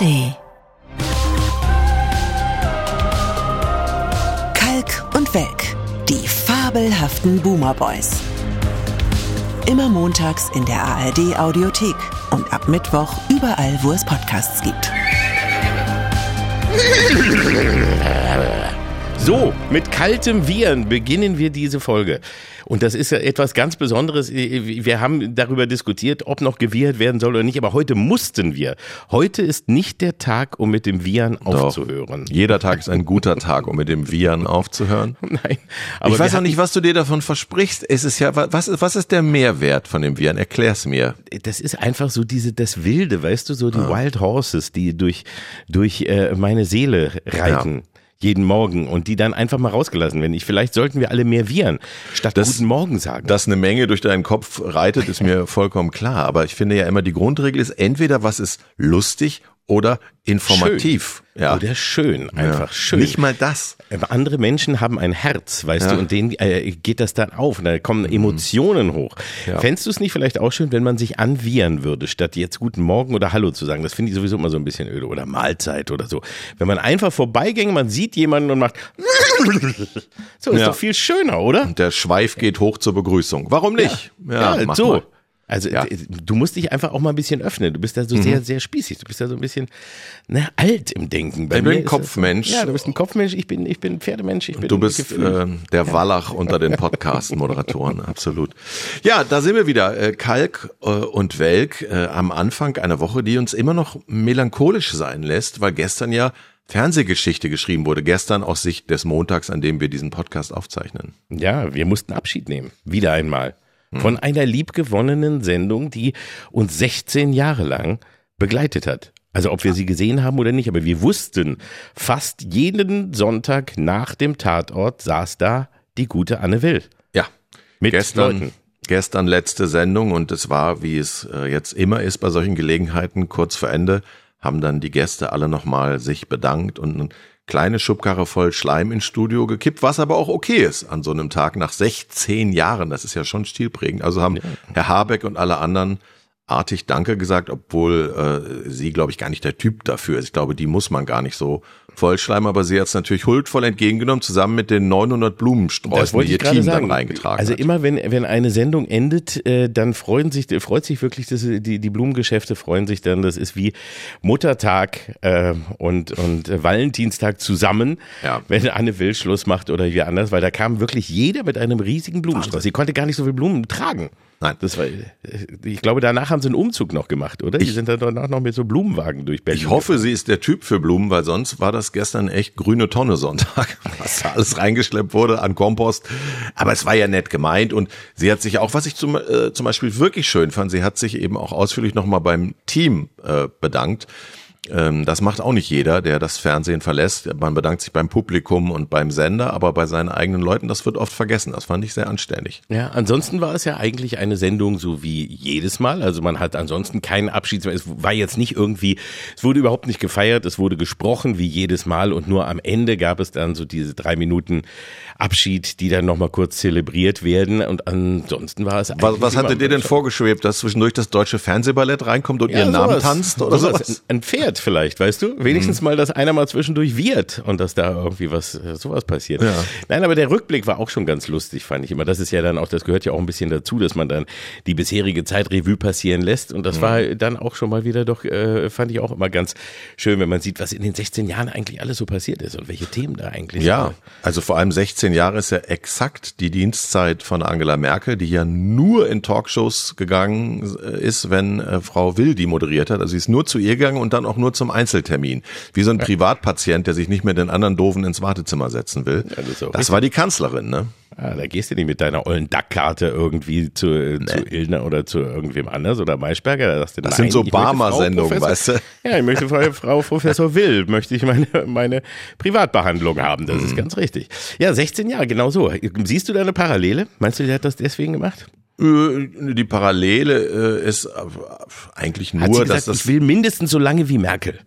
ARD. Kalk und Welk, die fabelhaften Boomer Boys. Immer montags in der ARD Audiothek und ab Mittwoch überall, wo es Podcasts gibt. So, mit kaltem Viren beginnen wir diese Folge. Und das ist ja etwas ganz Besonderes. Wir haben darüber diskutiert, ob noch gewiehert werden soll oder nicht, aber heute mussten wir. Heute ist nicht der Tag, um mit dem Viren aufzuhören. Doch. Jeder Tag ist ein guter Tag, um mit dem Viren aufzuhören. Nein. Aber ich weiß auch nicht, was du dir davon versprichst. Es ist ja, was, was ist der Mehrwert von dem Viren? Erklär's mir. Das ist einfach so diese, das Wilde, weißt du, so die ah. Wild Horses, die durch, durch äh, meine Seele reiten. Ja jeden Morgen und die dann einfach mal rausgelassen werden. Ich, vielleicht sollten wir alle mehr Viren statt das, Guten Morgen sagen. Dass eine Menge durch deinen Kopf reitet, ist mir vollkommen klar. Aber ich finde ja immer, die Grundregel ist entweder was ist lustig oder informativ. Schön. Ja. Oder schön, einfach ja. schön. Nicht mal das. Andere Menschen haben ein Herz, weißt ja. du, und denen äh, geht das dann auf und da kommen mhm. Emotionen hoch. Ja. Fändest du es nicht vielleicht auch schön, wenn man sich anwiehern würde, statt jetzt Guten Morgen oder Hallo zu sagen? Das finde ich sowieso immer so ein bisschen öde. Oder Mahlzeit oder so. Wenn man einfach vorbeiginge, man sieht jemanden und macht so, ist doch viel schöner, oder? Und der Schweif geht hoch zur Begrüßung. Warum nicht? Ja, ja so. Mal. Also ja. du musst dich einfach auch mal ein bisschen öffnen. Du bist da so mhm. sehr, sehr spießig. Du bist da so ein bisschen ne, alt im Denken. Bei ich bin ein Kopfmensch. ja, du bist ein Kopfmensch. Ich bin, ich bin Pferdemensch. Ich bin du bist äh, der Wallach unter den Podcast-Moderatoren. Absolut. Ja, da sind wir wieder. Äh, Kalk äh, und Welk äh, am Anfang einer Woche, die uns immer noch melancholisch sein lässt, weil gestern ja Fernsehgeschichte geschrieben wurde. Gestern aus Sicht des Montags, an dem wir diesen Podcast aufzeichnen. Ja, wir mussten Abschied nehmen. Wieder einmal von einer liebgewonnenen Sendung, die uns 16 Jahre lang begleitet hat. Also ob wir sie gesehen haben oder nicht, aber wir wussten, fast jeden Sonntag nach dem Tatort saß da die gute Anne Will. Ja. Mit gestern, Leuten. Gestern letzte Sendung und es war, wie es äh, jetzt immer ist bei solchen Gelegenheiten, kurz vor Ende, haben dann die Gäste alle nochmal sich bedankt und kleine Schubkarre voll Schleim ins Studio gekippt, was aber auch okay ist an so einem Tag nach 16 Jahren. Das ist ja schon stilprägend. Also haben ja. Herr Habeck und alle anderen artig Danke gesagt, obwohl äh, sie, glaube ich, gar nicht der Typ dafür ist. Ich glaube, die muss man gar nicht so vollschleimen, aber sie hat es natürlich huldvoll entgegengenommen, zusammen mit den 900 Blumensträußen, die ihr Team sagen. dann reingetragen Also hat. immer, wenn, wenn eine Sendung endet, äh, dann freuen sich, freut sich wirklich, das, die, die Blumengeschäfte freuen sich dann, das ist wie Muttertag äh, und, und Valentinstag zusammen, ja. wenn Anne Will Schluss macht oder wie anders, weil da kam wirklich jeder mit einem riesigen Blumenstrauß. Sie konnte gar nicht so viel Blumen tragen. Nein. Das war, ich glaube, danach haben sie einen Umzug noch gemacht, oder? Ich, die sind dann danach noch mit so Blumenwagen durch Berlin. Ich hoffe, gefahren. sie ist der Typ für Blumen, weil sonst war das gestern echt grüne Tonne Sonntag, was da alles reingeschleppt wurde an Kompost. Aber es war ja nett gemeint und sie hat sich auch, was ich zum, äh, zum Beispiel wirklich schön fand, sie hat sich eben auch ausführlich nochmal beim Team äh, bedankt das macht auch nicht jeder, der das Fernsehen verlässt. Man bedankt sich beim Publikum und beim Sender, aber bei seinen eigenen Leuten, das wird oft vergessen. Das fand ich sehr anständig. Ja, ansonsten war es ja eigentlich eine Sendung so wie jedes Mal. Also man hat ansonsten keinen Abschied. Es war jetzt nicht irgendwie, es wurde überhaupt nicht gefeiert, es wurde gesprochen wie jedes Mal und nur am Ende gab es dann so diese drei Minuten Abschied, die dann nochmal kurz zelebriert werden und ansonsten war es Was, was hatte dir denn vorgeschwebt, dass zwischendurch das deutsche Fernsehballett reinkommt und ja, ihren sowas, Namen tanzt oder sowas? Ein Pferd vielleicht, weißt du? Wenigstens mhm. mal, dass einer mal zwischendurch wird und dass da irgendwie was, äh, sowas passiert. Ja. Nein, aber der Rückblick war auch schon ganz lustig, fand ich immer. Das ist ja dann auch, das gehört ja auch ein bisschen dazu, dass man dann die bisherige Zeit Revue passieren lässt. Und das mhm. war dann auch schon mal wieder doch, äh, fand ich auch immer ganz schön, wenn man sieht, was in den 16 Jahren eigentlich alles so passiert ist und welche Themen da eigentlich Ja, sind. also vor allem 16 Jahre ist ja exakt die Dienstzeit von Angela Merkel, die ja nur in Talkshows gegangen äh, ist, wenn äh, Frau Will die moderiert hat. Also sie ist nur zu ihr gegangen und dann auch nur zum Einzeltermin. Wie so ein Privatpatient, der sich nicht mit den anderen Doofen ins Wartezimmer setzen will. Ja, das, das war die Kanzlerin, ne? Ja, da gehst du nicht mit deiner ollen Dackkarte irgendwie zu, äh, nee. zu Ilner oder zu irgendwem anders oder Maischberger. Da sagst du, das nein, sind so Barmer-Sendungen, weißt du? Ja, ich möchte Frau, Frau Professor Will, möchte ich meine, meine Privatbehandlung haben. Das mhm. ist ganz richtig. Ja, 16 Jahre, genau so. Siehst du da eine Parallele? Meinst du, die hat das deswegen gemacht? Äh, die Parallele äh, ist eigentlich nur, gesagt, dass das. Ich will mindestens so lange wie Merkel.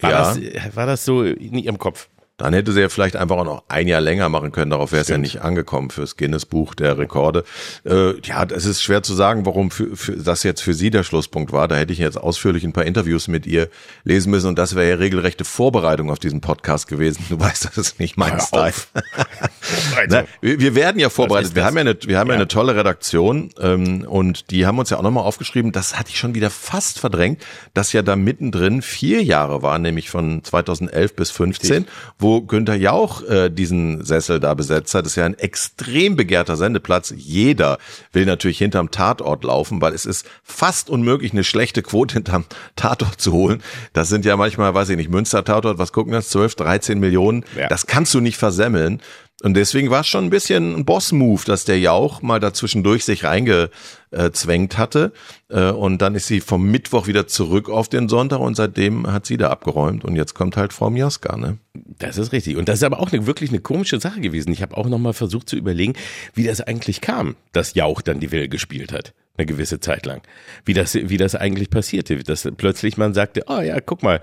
War, ja. das, war das so in ihrem Kopf? Dann hätte sie ja vielleicht einfach auch noch ein Jahr länger machen können. Darauf wäre es ja nicht angekommen fürs Guinness-Buch der Rekorde. Äh, ja, es ist schwer zu sagen, warum für, für, das jetzt für sie der Schlusspunkt war. Da hätte ich jetzt ausführlich ein paar Interviews mit ihr lesen müssen und das wäre ja regelrechte Vorbereitung auf diesen Podcast gewesen. Du weißt, das ist nicht mein Style. also, Na, wir, wir, werden ja vorbereitet. Wir haben ja eine, wir haben ja. ja eine tolle Redaktion ähm, und die haben uns ja auch nochmal aufgeschrieben. Das hatte ich schon wieder fast verdrängt, dass ja da mittendrin vier Jahre waren, nämlich von 2011 bis 15 wo Günther Jauch äh, diesen Sessel da besetzt hat. Das ist ja ein extrem begehrter Sendeplatz. Jeder will natürlich hinterm Tatort laufen, weil es ist fast unmöglich, eine schlechte Quote hinterm Tatort zu holen. Das sind ja manchmal, weiß ich nicht, Münster Tatort, was gucken das? 12, 13 Millionen. Ja. Das kannst du nicht versemmeln. Und deswegen war es schon ein bisschen ein Boss-Move, dass der Jauch mal dazwischendurch sich reingezwängt hatte. Äh, und dann ist sie vom Mittwoch wieder zurück auf den Sonntag und seitdem hat sie da abgeräumt. Und jetzt kommt halt Frau Miaska, ne? Das ist richtig. Und das ist aber auch eine, wirklich eine komische Sache gewesen. Ich habe auch nochmal versucht zu überlegen, wie das eigentlich kam, dass Jauch dann die Will gespielt hat eine gewisse Zeit lang. Wie das, wie das eigentlich passierte, dass plötzlich man sagte, oh ja, guck mal,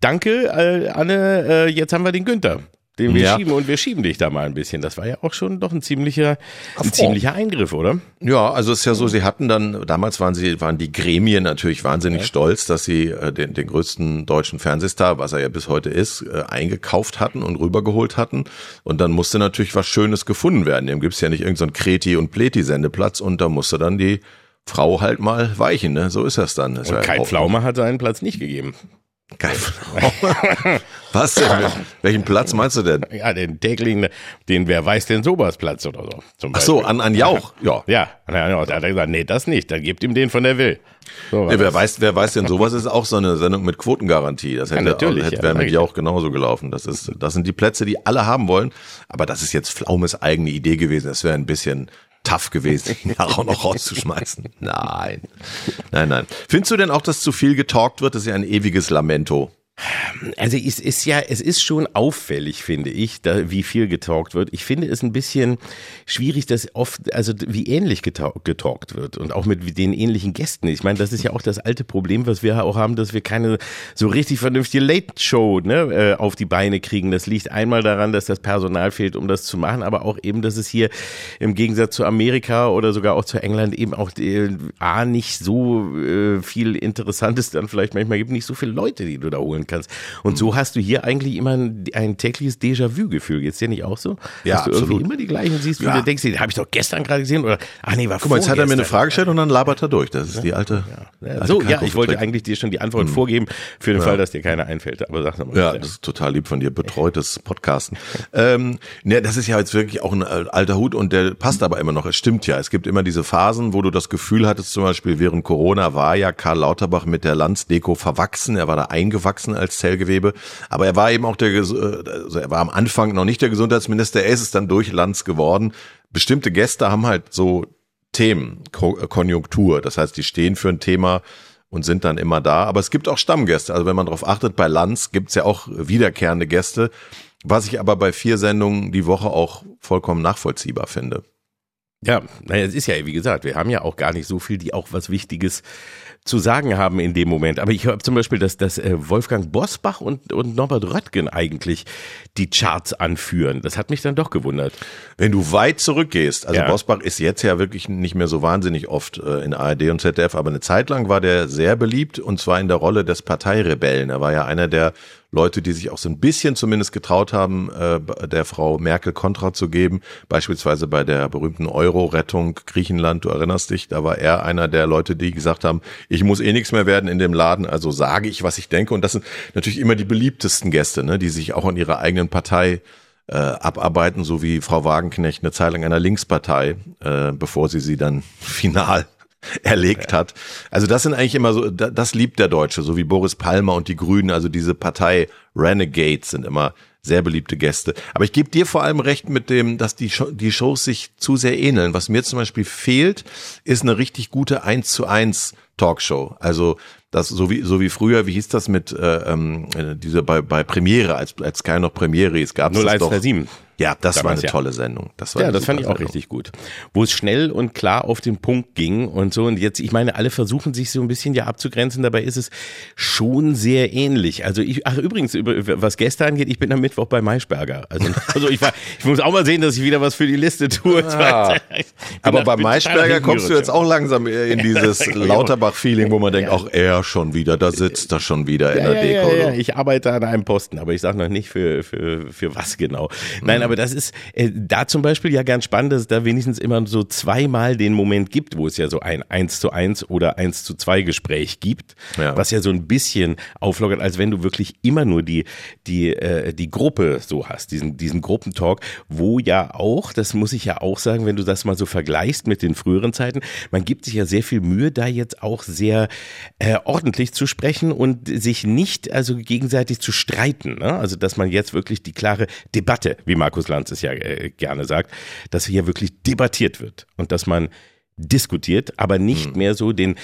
danke äh, Anne, äh, jetzt haben wir den Günther den wir ja. schieben und wir schieben dich da mal ein bisschen. Das war ja auch schon doch ein ziemlicher, ein ziemlicher Eingriff, oder? Ja, also es ist ja so, sie hatten dann, damals waren sie, waren die Gremien natürlich wahnsinnig ja. stolz, dass sie äh, den, den größten deutschen Fernsehstar, was er ja bis heute ist, äh, eingekauft hatten und rübergeholt hatten. Und dann musste natürlich was Schönes gefunden werden. Dem gibt's ja nicht irgendeinen so Kreti- und Pleti-Sendeplatz und da musste dann die Frau halt mal weichen, ne? So ist das dann. Das und Kai Pflaume hat seinen Platz nicht gegeben. Geil. Was denn? Welchen Platz meinst du denn? Ja, den täglichen, den wer weiß denn sowas Platz oder so. Ach so, an, an Jauch, ja. Ja, da hat er gesagt, nee, das nicht, dann gebt ihm den von der Will. So ja, wer weiß, wer weiß denn sowas ist auch so eine Sendung mit Quotengarantie. Das hätte, ja, natürlich, hätte ja, wäre mit Jauch genauso gelaufen. Das ist, das sind die Plätze, die alle haben wollen. Aber das ist jetzt Flaumes eigene Idee gewesen. Das wäre ein bisschen tough gewesen, ihn auch noch rauszuschmeißen. Nein. Nein, nein. Findest du denn auch, dass zu viel getalkt wird? Das ist ja ein ewiges Lamento. Also es ist ja, es ist schon auffällig, finde ich, da, wie viel getalkt wird. Ich finde es ein bisschen schwierig, dass oft, also wie ähnlich getalkt wird und auch mit den ähnlichen Gästen. Ich meine, das ist ja auch das alte Problem, was wir auch haben, dass wir keine so richtig vernünftige Late-Show ne, äh, auf die Beine kriegen. Das liegt einmal daran, dass das Personal fehlt, um das zu machen, aber auch eben, dass es hier im Gegensatz zu Amerika oder sogar auch zu England eben auch äh, A, nicht so äh, viel Interessantes dann vielleicht manchmal gibt, nicht so viele Leute, die du da holen kannst. Und so hast du hier eigentlich immer ein, ein tägliches Déjà-vu-Gefühl. Geht's dir nicht auch so? Ja, Dass du absolut. irgendwie immer die gleichen siehst, wie ja. du denkst, den habe ich doch gestern gerade gesehen oder ach nee, war Guck mal, jetzt hat er mir eine Frage gestellt und dann labert er durch. Das ist die alte. Ja. alte so, ja, ich wollte eigentlich dir schon die Antwort hm. vorgeben, für den ja. Fall, dass dir keine einfällt. Aber sag nochmal. Ja, das ist total lieb von dir, betreutes Podcasten. ähm, ne, das ist ja jetzt wirklich auch ein alter Hut und der passt aber immer noch. Es stimmt ja. Es gibt immer diese Phasen, wo du das Gefühl hattest, zum Beispiel während Corona war ja Karl Lauterbach mit der Landsdeko verwachsen. Er war da eingewachsen als Zell Zellgewebe. Aber er war eben auch der, also er war am Anfang noch nicht der Gesundheitsminister, er ist es dann durch Lanz geworden. Bestimmte Gäste haben halt so Themen, Konjunktur. Das heißt, die stehen für ein Thema und sind dann immer da. Aber es gibt auch Stammgäste. Also wenn man darauf achtet, bei Lanz gibt es ja auch wiederkehrende Gäste, was ich aber bei vier Sendungen die Woche auch vollkommen nachvollziehbar finde. Ja, naja, es ist ja, wie gesagt, wir haben ja auch gar nicht so viel, die auch was Wichtiges zu sagen haben in dem Moment. Aber ich habe zum Beispiel, dass, dass äh, Wolfgang Bosbach und, und Norbert Röttgen eigentlich die Charts anführen. Das hat mich dann doch gewundert. Wenn du weit zurückgehst, also ja. Bosbach ist jetzt ja wirklich nicht mehr so wahnsinnig oft äh, in ARD und ZDF, aber eine Zeit lang war der sehr beliebt und zwar in der Rolle des Parteirebellen. Er war ja einer der Leute, die sich auch so ein bisschen zumindest getraut haben, äh, der Frau Merkel Kontra zu geben. Beispielsweise bei der berühmten Euro-Rettung Griechenland, du erinnerst dich, da war er einer der Leute, die gesagt haben, ich muss eh nichts mehr werden in dem Laden, also sage ich, was ich denke. Und das sind natürlich immer die beliebtesten Gäste, ne, die sich auch in ihrer eigenen Partei äh, abarbeiten, so wie Frau Wagenknecht eine Zeit lang einer Linkspartei, äh, bevor sie sie dann final erlegt hat. Also das sind eigentlich immer so, das liebt der Deutsche, so wie Boris Palmer und die Grünen, also diese Partei Renegades sind immer sehr beliebte Gäste. Aber ich gebe dir vor allem recht mit dem, dass die, Show, die Shows sich zu sehr ähneln. Was mir zum Beispiel fehlt, ist eine richtig gute 1 zu 1 Talkshow. Also das so wie so wie früher, wie hieß das mit äh, ähm, diese bei bei Premiere als als kein noch Premiere, es gab es doch Ja, das war eine ja. tolle Sendung. Das war ja, das fand ich auch Sendung. richtig gut. Wo es schnell und klar auf den Punkt ging und so. Und jetzt, ich meine, alle versuchen sich so ein bisschen ja abzugrenzen. Dabei ist es schon sehr ähnlich. Also ich, ach übrigens, über, was Gäste angeht, ich bin am Mittwoch bei Maischberger. Also, also ich war, ich muss auch mal sehen, dass ich wieder was für die Liste tue. Ah. Aber bei Maischberger kommst du jetzt auch langsam in dieses ja, genau. Lauterbach-Feeling, wo man denkt, auch er schon wieder, da sitzt er schon wieder in der Deko. Ja, ja, ich arbeite an einem Posten, aber ich sage noch nicht für, für, für was genau. Nein, aber das ist äh, da zum Beispiel ja ganz spannend, dass es da wenigstens immer so zweimal den Moment gibt, wo es ja so ein 1 zu 1 oder 1 zu 2 Gespräch gibt, ja. was ja so ein bisschen auflockert, als wenn du wirklich immer nur die, die, äh, die Gruppe so hast, diesen, diesen Gruppentalk, wo ja auch, das muss ich ja auch sagen, wenn du das mal so vergleichst mit den früheren Zeiten, man gibt sich ja sehr viel Mühe, da jetzt auch sehr äh, ordentlich zu sprechen und sich nicht also gegenseitig zu streiten. Ne? Also dass man jetzt wirklich die klare Debatte, wie Markus Lanz es ja äh, gerne sagt, dass hier wirklich debattiert wird und dass man diskutiert, aber nicht hm. mehr so den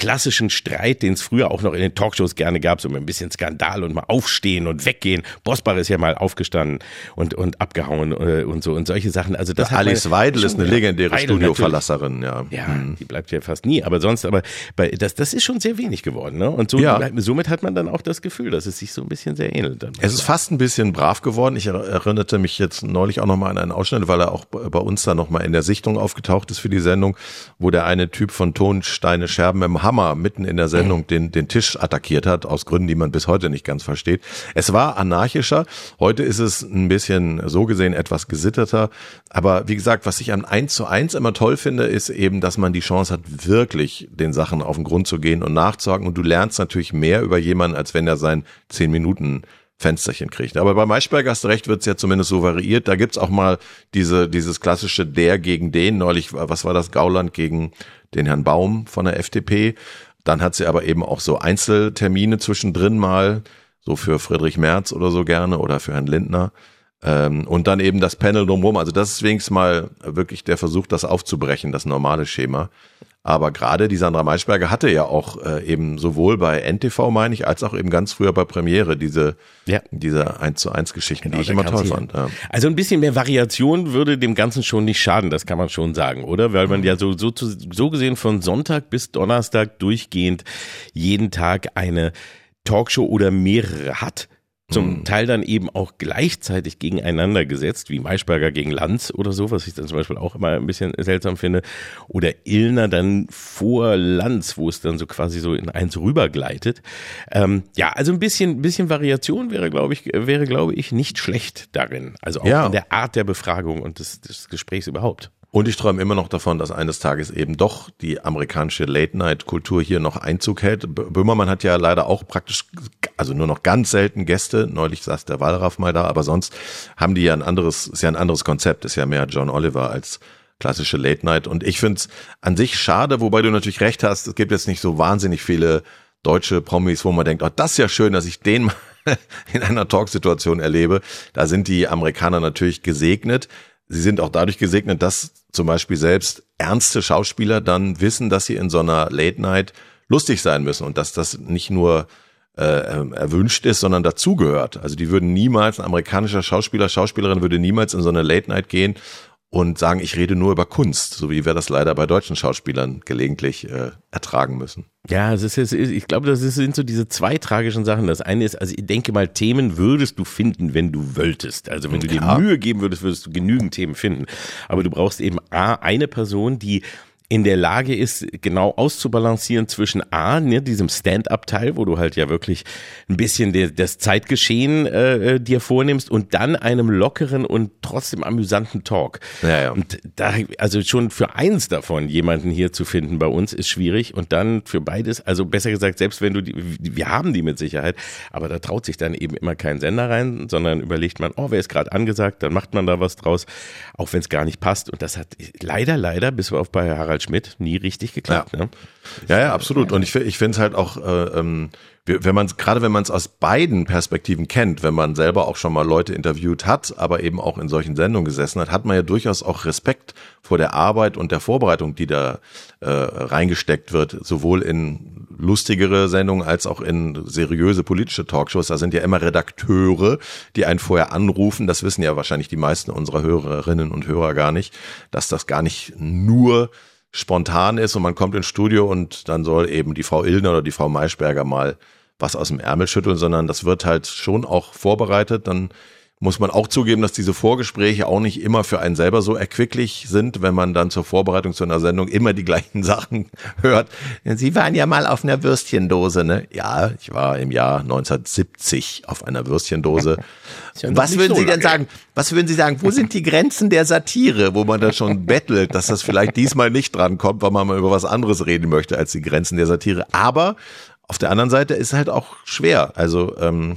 klassischen Streit, den es früher auch noch in den Talkshows gerne gab, so mit ein bisschen Skandal und mal aufstehen und weggehen. Bosbach ist ja mal aufgestanden und, und abgehauen äh, und so und solche Sachen. Also das ja, Alice Weidel ist eine legendäre Studioverlasserin, ja. Ja, mhm. die bleibt ja fast nie, aber sonst, aber bei, das, das ist schon sehr wenig geworden, ne? Und so, ja. somit hat man dann auch das Gefühl, dass es sich so ein bisschen sehr ähnelt. Dann es ist fast ein bisschen brav geworden. Ich erinnerte mich jetzt neulich auch nochmal an einen Ausschnitt, weil er auch bei uns da nochmal in der Sichtung aufgetaucht ist für die Sendung, wo der eine Typ von Tonsteine Scherben im Hammer mitten in der Sendung den, den Tisch attackiert hat, aus Gründen, die man bis heute nicht ganz versteht. Es war anarchischer. Heute ist es ein bisschen so gesehen etwas gesitterter. Aber wie gesagt, was ich an 1 zu 1 immer toll finde, ist eben, dass man die Chance hat, wirklich den Sachen auf den Grund zu gehen und nachzuhaken. Und du lernst natürlich mehr über jemanden, als wenn er sein 10 Minuten Fensterchen kriegt. Aber bei Maischberg hast du recht, wird es ja zumindest so variiert. Da gibt's auch mal diese, dieses klassische der gegen den. Neulich, was war das? Gauland gegen den Herrn Baum von der FDP. Dann hat sie aber eben auch so Einzeltermine zwischendrin mal, so für Friedrich Merz oder so gerne oder für Herrn Lindner. Ähm, und dann eben das Panel drumherum. Also das ist wenigstens mal wirklich der Versuch, das aufzubrechen, das normale Schema. Aber gerade die Sandra Maischberger hatte ja auch äh, eben sowohl bei NTV, meine ich, als auch eben ganz früher bei Premiere diese, ja. diese 1 zu 1 Geschichten, genau, die ich immer toll fand. Ja. Also ein bisschen mehr Variation würde dem Ganzen schon nicht schaden, das kann man schon sagen, oder? Weil man ja so, so, so gesehen von Sonntag bis Donnerstag durchgehend jeden Tag eine Talkshow oder mehrere hat zum hm. Teil dann eben auch gleichzeitig gegeneinander gesetzt, wie Maischberger gegen Lanz oder so, was ich dann zum Beispiel auch immer ein bisschen seltsam finde, oder Illner dann vor Lanz, wo es dann so quasi so in eins rübergleitet. Ähm, ja, also ein bisschen, ein bisschen Variation wäre, glaube ich, wäre, glaube ich, nicht schlecht darin. Also auch ja. in der Art der Befragung und des, des Gesprächs überhaupt. Und ich träume immer noch davon, dass eines Tages eben doch die amerikanische Late-Night-Kultur hier noch Einzug hält. Böhmermann hat ja leider auch praktisch, also nur noch ganz selten Gäste. Neulich saß der Wallraff mal da, aber sonst haben die ja ein anderes, ist ja ein anderes Konzept, ist ja mehr John Oliver als klassische Late Night. Und ich finde es an sich schade, wobei du natürlich recht hast, es gibt jetzt nicht so wahnsinnig viele deutsche Promis, wo man denkt, oh, das ist ja schön, dass ich den mal in einer Talksituation erlebe. Da sind die Amerikaner natürlich gesegnet sie sind auch dadurch gesegnet, dass zum Beispiel selbst ernste Schauspieler dann wissen, dass sie in so einer Late Night lustig sein müssen und dass das nicht nur äh, erwünscht ist, sondern dazugehört. Also die würden niemals, ein amerikanischer Schauspieler, Schauspielerin würde niemals in so eine Late Night gehen und sagen, ich rede nur über Kunst, so wie wir das leider bei deutschen Schauspielern gelegentlich äh, ertragen müssen. Ja, es ist, ich glaube, das sind so diese zwei tragischen Sachen. Das eine ist, also ich denke mal, Themen würdest du finden, wenn du wolltest. Also wenn du dir Mühe geben würdest, würdest du genügend Themen finden. Aber du brauchst eben A, eine Person, die in der Lage ist, genau auszubalancieren zwischen A, ne, diesem Stand-up-Teil, wo du halt ja wirklich ein bisschen de, das Zeitgeschehen äh, äh, dir vornimmst und dann einem lockeren und trotzdem amüsanten Talk. Ja, ja. Und da, also schon für eins davon jemanden hier zu finden bei uns ist schwierig und dann für beides, also besser gesagt, selbst wenn du die, wir haben die mit Sicherheit, aber da traut sich dann eben immer kein Sender rein, sondern überlegt man, oh, wer ist gerade angesagt, dann macht man da was draus, auch wenn es gar nicht passt. Und das hat leider, leider, bis auf bei Harald Harald Schmidt nie richtig geklappt. Ja, ne? ja, ja, absolut. Und ich, ich finde es halt auch, äh, ähm, wenn man gerade wenn man es aus beiden Perspektiven kennt, wenn man selber auch schon mal Leute interviewt hat, aber eben auch in solchen Sendungen gesessen hat, hat man ja durchaus auch Respekt vor der Arbeit und der Vorbereitung, die da äh, reingesteckt wird, sowohl in lustigere Sendungen als auch in seriöse politische Talkshows. Da sind ja immer Redakteure, die einen vorher anrufen. Das wissen ja wahrscheinlich die meisten unserer Hörerinnen und Hörer gar nicht, dass das gar nicht nur spontan ist und man kommt ins Studio und dann soll eben die Frau Illner oder die Frau Maischberger mal was aus dem Ärmel schütteln, sondern das wird halt schon auch vorbereitet. Dann muss man auch zugeben, dass diese Vorgespräche auch nicht immer für einen selber so erquicklich sind, wenn man dann zur Vorbereitung zu einer Sendung immer die gleichen Sachen hört. Sie waren ja mal auf einer Würstchendose, ne? Ja, ich war im Jahr 1970 auf einer Würstchendose. Ja was würden so Sie denn sagen? Was würden Sie sagen? Wo sind die Grenzen der Satire, wo man dann schon bettelt, dass das vielleicht diesmal nicht dran kommt, weil man mal über was anderes reden möchte als die Grenzen der Satire? Aber auf der anderen Seite ist es halt auch schwer. Also ähm, äh,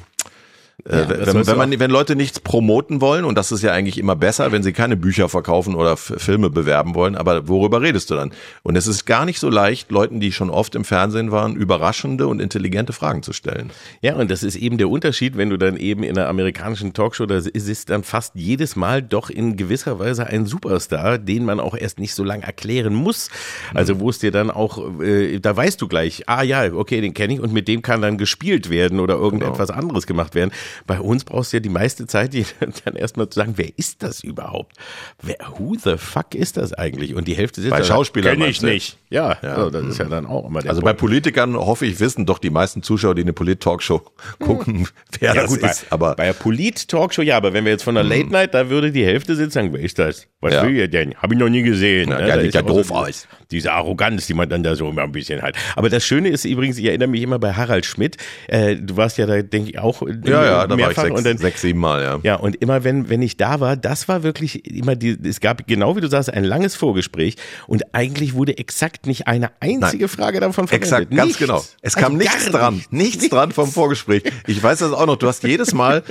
ja, wenn, wenn, man, wenn Leute nichts promoten wollen, und das ist ja eigentlich immer besser, wenn sie keine Bücher verkaufen oder Filme bewerben wollen, aber worüber redest du dann? Und es ist gar nicht so leicht, Leuten, die schon oft im Fernsehen waren, überraschende und intelligente Fragen zu stellen. Ja, und das ist eben der Unterschied, wenn du dann eben in einer amerikanischen Talkshow, da ist dann fast jedes Mal doch in gewisser Weise ein Superstar, den man auch erst nicht so lange erklären muss. Also wo es dir dann auch, äh, da weißt du gleich, ah ja, okay, den kenne ich und mit dem kann dann gespielt werden oder irgendetwas genau. anderes gemacht werden. Bei uns brauchst du ja die meiste Zeit, die dann erstmal zu sagen, wer ist das überhaupt? Wer, who the fuck ist das eigentlich? Und die Hälfte sitzt Bei Schauspielern kenne ich nicht. Ja, ja. Also das ist ja dann auch immer der Also Punkt. bei Politikern hoffe ich, wissen doch die meisten Zuschauer, die eine Polit-Talkshow gucken, wer ja, das gut, ist. Bei, aber bei der Polit-Talkshow, ja, aber wenn wir jetzt von der Late Night, da würde die Hälfte sitzen sagen, wer ist das? Was ja. will ihr denn? Habe ich noch nie gesehen. Ja, ne? ja, sieht ja doof so aus. Diese Arroganz, die man dann da so immer ein bisschen hat. Aber das Schöne ist übrigens, ich erinnere mich immer bei Harald Schmidt, äh, du warst ja da, denke ich, auch ja, ja, da mehrfach. War ich sechs, und dann, sechs, sieben Mal, ja. Ja, und immer wenn, wenn ich da war, das war wirklich immer die, es gab, genau wie du sagst, ein langes Vorgespräch und eigentlich wurde exakt nicht eine einzige Nein, Frage davon verwendet. Exakt, ganz nichts. genau. Es kam also nichts dran, nichts, nichts dran vom Vorgespräch. Ich weiß das auch noch, du hast jedes Mal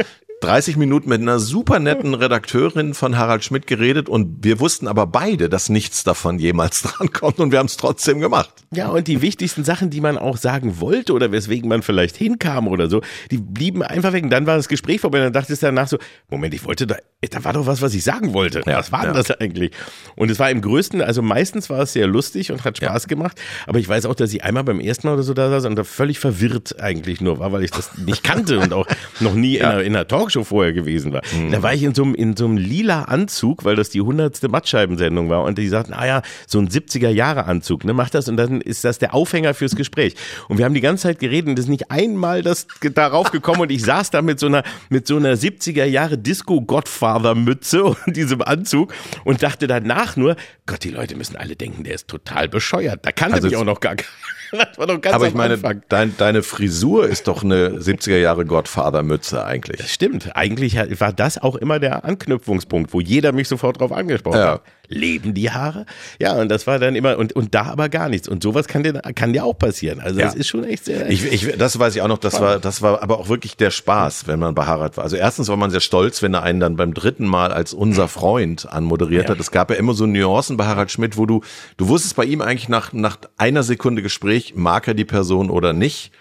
30 Minuten mit einer super netten Redakteurin von Harald Schmidt geredet und wir wussten aber beide, dass nichts davon jemals drankommt und wir haben es trotzdem gemacht. Ja, und die wichtigsten Sachen, die man auch sagen wollte oder weswegen man vielleicht hinkam oder so, die blieben einfach weg. Und dann war das Gespräch vorbei und dann dachte ich danach so, Moment, ich wollte da, da war doch was, was ich sagen wollte. Ja, was war denn ja. das eigentlich? Und es war im größten, also meistens war es sehr lustig und hat Spaß ja. gemacht, aber ich weiß auch, dass ich einmal beim ersten Mal oder so da saß und da völlig verwirrt eigentlich nur war, weil ich das nicht kannte und auch noch nie in, einer, in einer Talk Talkshow vorher gewesen war. Mhm. Da war ich in so einem, in so einem lila Anzug, weil das die hundertste Mattscheibensendung war und die sagten, ah ja, so ein 70er Jahre Anzug, ne, mach das und dann ist das der Aufhänger fürs Gespräch. Und wir haben die ganze Zeit geredet und das ist nicht einmal das darauf gekommen und ich saß da mit so einer, mit so einer 70er Jahre Disco Godfather Mütze und diesem Anzug und dachte danach nur, Gott, die Leute müssen alle denken, der ist total bescheuert. Da kannte also mich auch noch gar keiner. Das war doch ganz Aber ich meine, dein, deine Frisur ist doch eine 70er Jahre Godfather-Mütze eigentlich. Das stimmt. Eigentlich war das auch immer der Anknüpfungspunkt, wo jeder mich sofort drauf angesprochen ja. hat leben die Haare? Ja, und das war dann immer, und, und da aber gar nichts. Und sowas kann dir, kann dir auch passieren. Also ja. das ist schon echt sehr. Ich, ich, das weiß ich auch noch, das war, das war aber auch wirklich der Spaß, wenn man bei Harald war. Also erstens war man sehr stolz, wenn er einen dann beim dritten Mal als unser Freund anmoderiert ja. hat. Es gab ja immer so Nuancen bei Harald Schmidt, wo du, du wusstest bei ihm eigentlich nach, nach einer Sekunde Gespräch, mag er die Person oder nicht.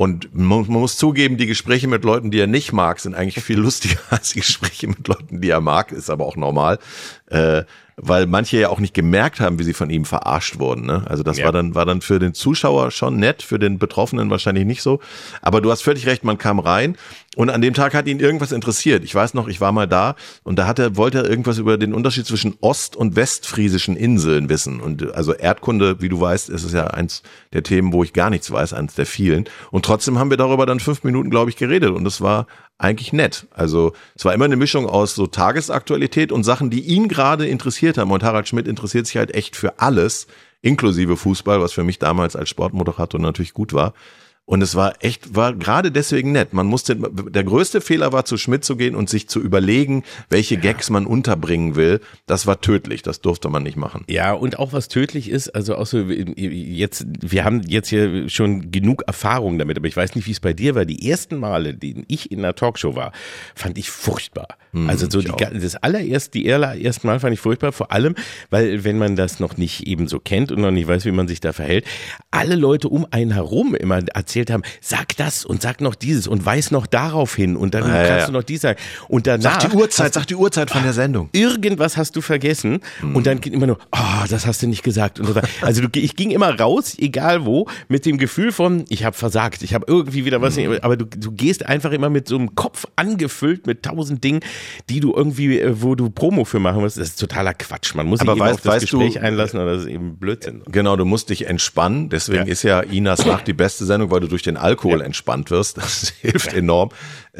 Und man, muss zugeben, die Gespräche mit Leuten, die er nicht mag, sind eigentlich viel lustiger als die Gespräche mit Leuten, die er mag. Ist aber auch normal. Äh, weil manche ja auch nicht gemerkt haben, wie sie von ihm verarscht wurden. Ne? Also das ja. war dann war dann für den Zuschauer schon nett, für den Betroffenen wahrscheinlich nicht so. Aber du hast völlig recht, man kam rein und an dem Tag hat ihn irgendwas interessiert. Ich weiß noch, ich war mal da und da hat er wollte er irgendwas über den Unterschied zwischen ost- und westfriesischen Inseln wissen. Und also Erdkunde, wie du weißt, ist es ja eins der Themen, wo ich gar nichts weiß, eins der vielen. Und trotzdem haben wir darüber dann fünf Minuten, glaube ich, geredet und es war eigentlich nett. Also es war immer eine Mischung aus so Tagesaktualität und Sachen, die ihn gerade interessiert haben. Und Harald Schmidt interessiert sich halt echt für alles, inklusive Fußball, was für mich damals als Sportmoderator natürlich gut war. Und es war echt, war gerade deswegen nett. Man musste, der größte Fehler war, zu Schmidt zu gehen und sich zu überlegen, welche ja. Gags man unterbringen will. Das war tödlich. Das durfte man nicht machen. Ja, und auch was tödlich ist, also auch so, jetzt, wir haben jetzt hier schon genug Erfahrung damit, aber ich weiß nicht, wie es bei dir war. Die ersten Male, die ich in einer Talkshow war, fand ich furchtbar Hm, also so die, das allererste, die allererste Mal fand ich furchtbar, vor allem, weil wenn man das noch nicht eben so kennt und noch nicht weiß, wie man sich da verhält, alle Leute um einen herum immer erzählt haben, sag das und sag noch dieses und weiß noch darauf hin und dann ah, kannst ja. du noch dies sagen. Und danach. Sag die Uhrzeit, sag die Uhrzeit von der Sendung. Irgendwas hast du vergessen hm. und dann geht immer nur, oh, das hast du nicht gesagt. Und so also du, ich ging immer raus, egal wo, mit dem Gefühl von, ich habe versagt, ich habe irgendwie wieder was, hm. aber du, du gehst einfach immer mit so einem Kopf angefüllt mit tausend Dingen, die du irgendwie, äh, wo du Promo für machen musst, das ist totaler Quatsch. Man muss sich eben weißt, auf das Gespräch du, einlassen oder das ist eben Blödsinn. Genau, du musst dich entspannen. Deswegen ja. ist ja Inas Nacht die beste Sendung, weil du durch den Alkohol ja. entspannt wirst. Das hilft enorm.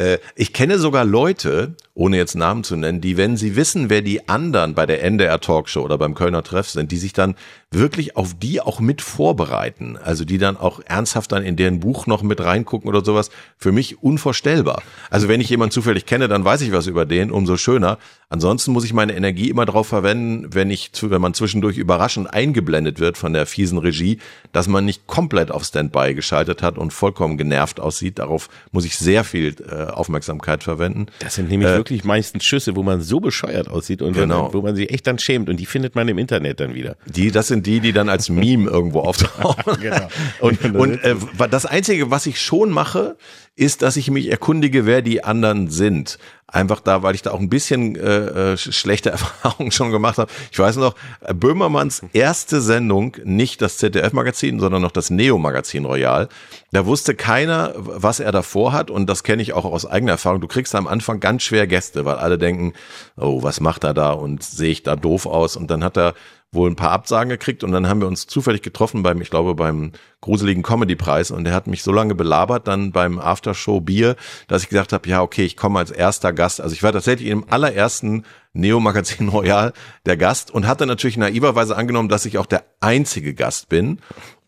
Äh, ich kenne sogar Leute, ohne jetzt Namen zu nennen, die, wenn sie wissen, wer die anderen bei der NDR Talkshow oder beim Kölner Treff sind, die sich dann wirklich auf die auch mit vorbereiten. Also die dann auch ernsthaft dann in deren Buch noch mit reingucken oder sowas. Für mich unvorstellbar. Also wenn ich jemanden zufällig kenne, dann weiß ich was über den, umso schöner. Ansonsten muss ich meine Energie immer darauf verwenden, wenn ich, wenn man zwischendurch überraschend eingeblendet wird von der fiesen Regie, dass man nicht komplett auf Standby geschaltet hat und vollkommen genervt aussieht. Darauf muss ich sehr viel äh, Aufmerksamkeit verwenden. Das sind nämlich äh, wirklich meistens Schüsse, wo man so bescheuert aussieht und genau. wo man sich echt dann schämt und die findet man im Internet dann wieder. Die, das sind die, die dann als Meme irgendwo auftauchen. genau. Und, und äh, das Einzige, was ich schon mache, ist, dass ich mich erkundige, wer die anderen sind. Einfach da, weil ich da auch ein bisschen äh, äh schlechte Erfahrungen schon gemacht habe. Ich weiß noch, Böhmermanns erste Sendung, nicht das ZDF-Magazin, sondern noch das Neo-Magazin Royal. Da wusste keiner, was er davor hat und das kenne ich auch aus eigener Erfahrung. Du kriegst am Anfang ganz schwer Gäste, weil alle denken, oh, was macht er da und sehe ich da doof aus? Und dann hat er wohl ein paar Absagen gekriegt und dann haben wir uns zufällig getroffen beim, ich glaube, beim gruseligen Comedy-Preis und der hat mich so lange belabert dann beim Aftershow Bier, dass ich gesagt habe, ja, okay, ich komme als erster Gast. Also ich war tatsächlich im allerersten Neo-Magazin Royal der Gast und hatte natürlich naiverweise angenommen, dass ich auch der einzige Gast bin.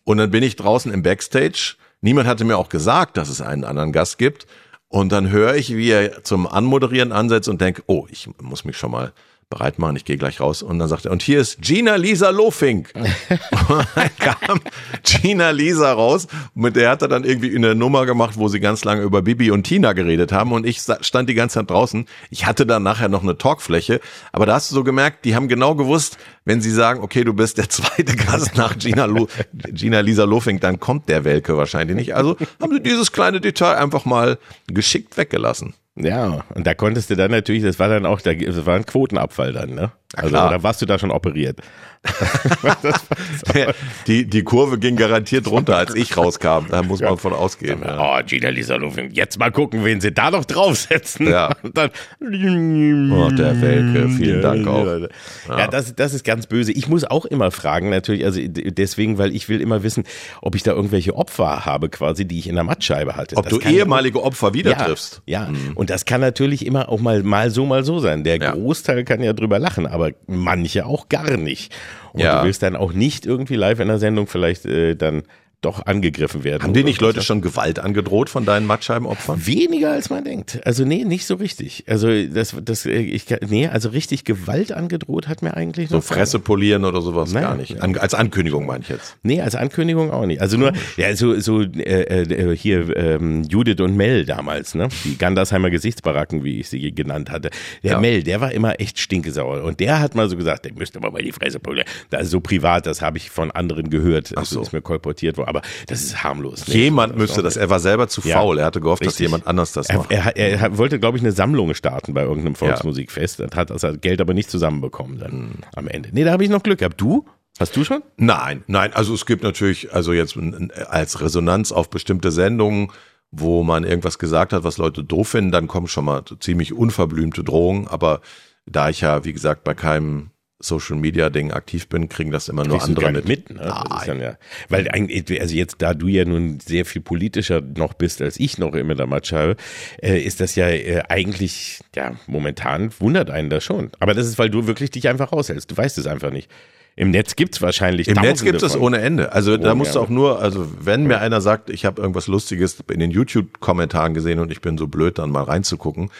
Und dann bin ich draußen im Backstage. Niemand hatte mir auch gesagt, dass es einen anderen Gast gibt. Und dann höre ich, wie er zum Anmoderieren ansetzt und denke, oh, ich muss mich schon mal bereit machen, ich gehe gleich raus. Und dann sagt er, und hier ist Gina Lisa Lofink. und dann kam Gina Lisa raus, mit der hat er dann irgendwie eine Nummer gemacht, wo sie ganz lange über Bibi und Tina geredet haben. Und ich stand die ganze Zeit draußen. Ich hatte dann nachher noch eine Talkfläche, aber da hast du so gemerkt, die haben genau gewusst, wenn sie sagen, okay, du bist der zweite Gast nach Gina, Lo Gina Lisa Lofink, dann kommt der Welke wahrscheinlich nicht. Also haben sie dieses kleine Detail einfach mal geschickt weggelassen. Ja, und da konntest du dann natürlich, das war dann auch, das war ein Quotenabfall dann, ne? Also da warst du da schon operiert. die, die Kurve ging garantiert runter, als ich rauskam. Da muss man von ausgehen. Ja. Oh, Gina Lisa Lufing, jetzt mal gucken, wen sie da noch draufsetzen. Ja. Und dann, oh, der Welke, vielen Dank auch. Ja, ja, das, das ist ganz böse. Ich muss auch immer fragen, natürlich, also deswegen, weil ich will immer wissen, ob ich da irgendwelche Opfer habe, quasi, die ich in der Mattscheibe hatte. Ob das du ehemalige Opfer wieder ja, triffst. Ja, mhm. und das kann natürlich immer auch mal, mal so, mal so sein. Der Großteil kann ja drüber lachen, aber aber manche auch gar nicht. Und ja. du willst dann auch nicht irgendwie live in der Sendung vielleicht äh, dann doch angegriffen werden. Haben dir nicht Leute schon Gewalt angedroht von deinen Mattscheibenopfern? Weniger als man denkt. Also nee, nicht so richtig. Also das, das, ich, nee, also richtig Gewalt angedroht hat mir eigentlich so Fresse polieren oder sowas Nein, gar nicht. An, als Ankündigung meine ich jetzt. Nee, als Ankündigung auch nicht. Also nur, ja, so, so äh, äh, hier ähm, Judith und Mel damals, ne? Die Gandersheimer Gesichtsbaracken, wie ich sie genannt hatte. Der ja. Mel, der war immer echt stinkesauer und der hat mal so gesagt, der müsste mal die Fresse polieren. Das ist so privat, das habe ich von anderen gehört. Das so. ist mir kolportiert worden aber das ist harmlos. Ne? Jemand müsste das, er war selber zu faul, er hatte gehofft, Richtig. dass jemand anders das macht. Er, er, er wollte, glaube ich, eine Sammlung starten bei irgendeinem Volksmusikfest, ja. hat das Geld aber nicht zusammenbekommen dann am Ende. Nee, da habe ich noch Glück gehabt. Du? Hast du schon? Nein, nein, also es gibt natürlich, also jetzt als Resonanz auf bestimmte Sendungen, wo man irgendwas gesagt hat, was Leute doof finden, dann kommen schon mal ziemlich unverblümte Drohungen, aber da ich ja, wie gesagt, bei keinem Social Media Ding aktiv bin, kriegen das immer nur Kriegst andere mit. mit ne? ja, weil eigentlich, also jetzt, da du ja nun sehr viel politischer noch bist als ich noch immer der Match habe, äh, ist das ja äh, eigentlich, ja, momentan wundert einen das schon. Aber das ist, weil du wirklich dich einfach raushältst. Du weißt es einfach nicht. Im Netz gibt's wahrscheinlich Im Netz gibt es ohne Ende. Also da musst du auch nur, also wenn mir einer sagt, ich habe irgendwas Lustiges in den YouTube-Kommentaren gesehen und ich bin so blöd, dann mal reinzugucken,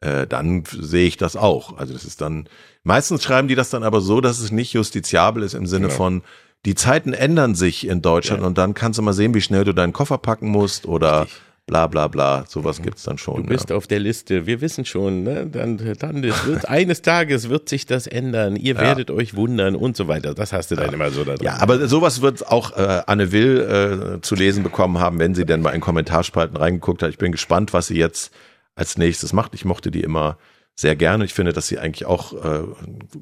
äh, dann sehe ich das auch. Also das ist dann, meistens schreiben die das dann aber so, dass es nicht justiziabel ist im Sinne genau. von, die Zeiten ändern sich in Deutschland ja. und dann kannst du mal sehen, wie schnell du deinen Koffer packen musst oder Richtig bla bla bla. Sowas gibt's dann schon. Du bist ja. auf der Liste, wir wissen schon, ne? dann, dann wird, eines Tages wird sich das ändern, ihr ja. werdet euch wundern und so weiter. Das hast du dann immer so da drin. Ja, aber sowas wird auch äh, Anne Will äh, zu lesen bekommen haben, wenn sie denn mal in Kommentarspalten reingeguckt hat. Ich bin gespannt, was sie jetzt als nächstes macht. Ich mochte die immer sehr gerne. Ich finde, dass sie eigentlich auch äh,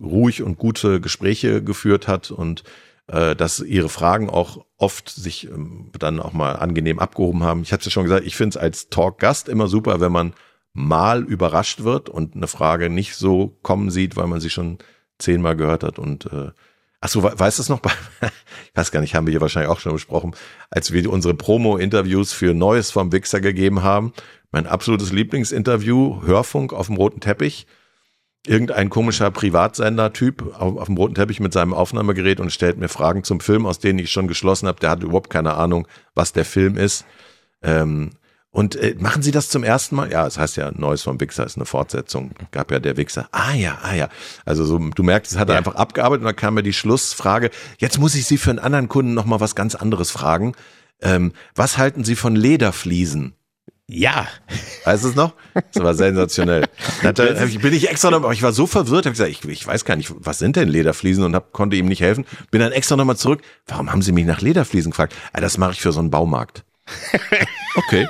ruhig und gute Gespräche geführt hat und äh, dass ihre Fragen auch oft sich ähm, dann auch mal angenehm abgehoben haben. Ich hatte es ja schon gesagt, ich finde es als Talk-Gast immer super, wenn man mal überrascht wird und eine Frage nicht so kommen sieht, weil man sie schon zehnmal gehört hat und äh, Ach so, weißt du es noch? ich weiß gar nicht, haben wir hier wahrscheinlich auch schon besprochen, als wir unsere Promo-Interviews für Neues vom Wichser gegeben haben. Mein absolutes Lieblingsinterview, Hörfunk auf dem roten Teppich irgendein komischer Privatsender-Typ auf, auf, dem roten Teppich mit seinem Aufnahmegerät und stellt mir Fragen zum Film, aus denen ich schon geschlossen habe, der hat überhaupt keine Ahnung, was der Film ist. Ähm, und äh, machen Sie das zum ersten Mal? Ja, es das heißt ja, Neues vom Wichser ist eine Fortsetzung. Gab ja der Wichser. Ah ja, ah ja. Also so, du merkst, es hat er ja. einfach abgearbeitet und dann kam mir die Schlussfrage. Jetzt muss ich Sie für einen anderen Kunden nochmal was ganz anderes fragen. Ähm, was halten Sie von Lederfliesen? Ja. Weißt du es noch? Das war sensationell. Da bin ich extra noch, ich war so verwirrt, habe gesagt, ich, ich weiß gar nicht, was sind denn Lederfliesen und hab, konnte ihm nicht helfen. Bin dann extra nochmal zurück. Warum haben Sie mich nach Lederfliesen gefragt? Ah, das mache ich für so einen Baumarkt. Okay.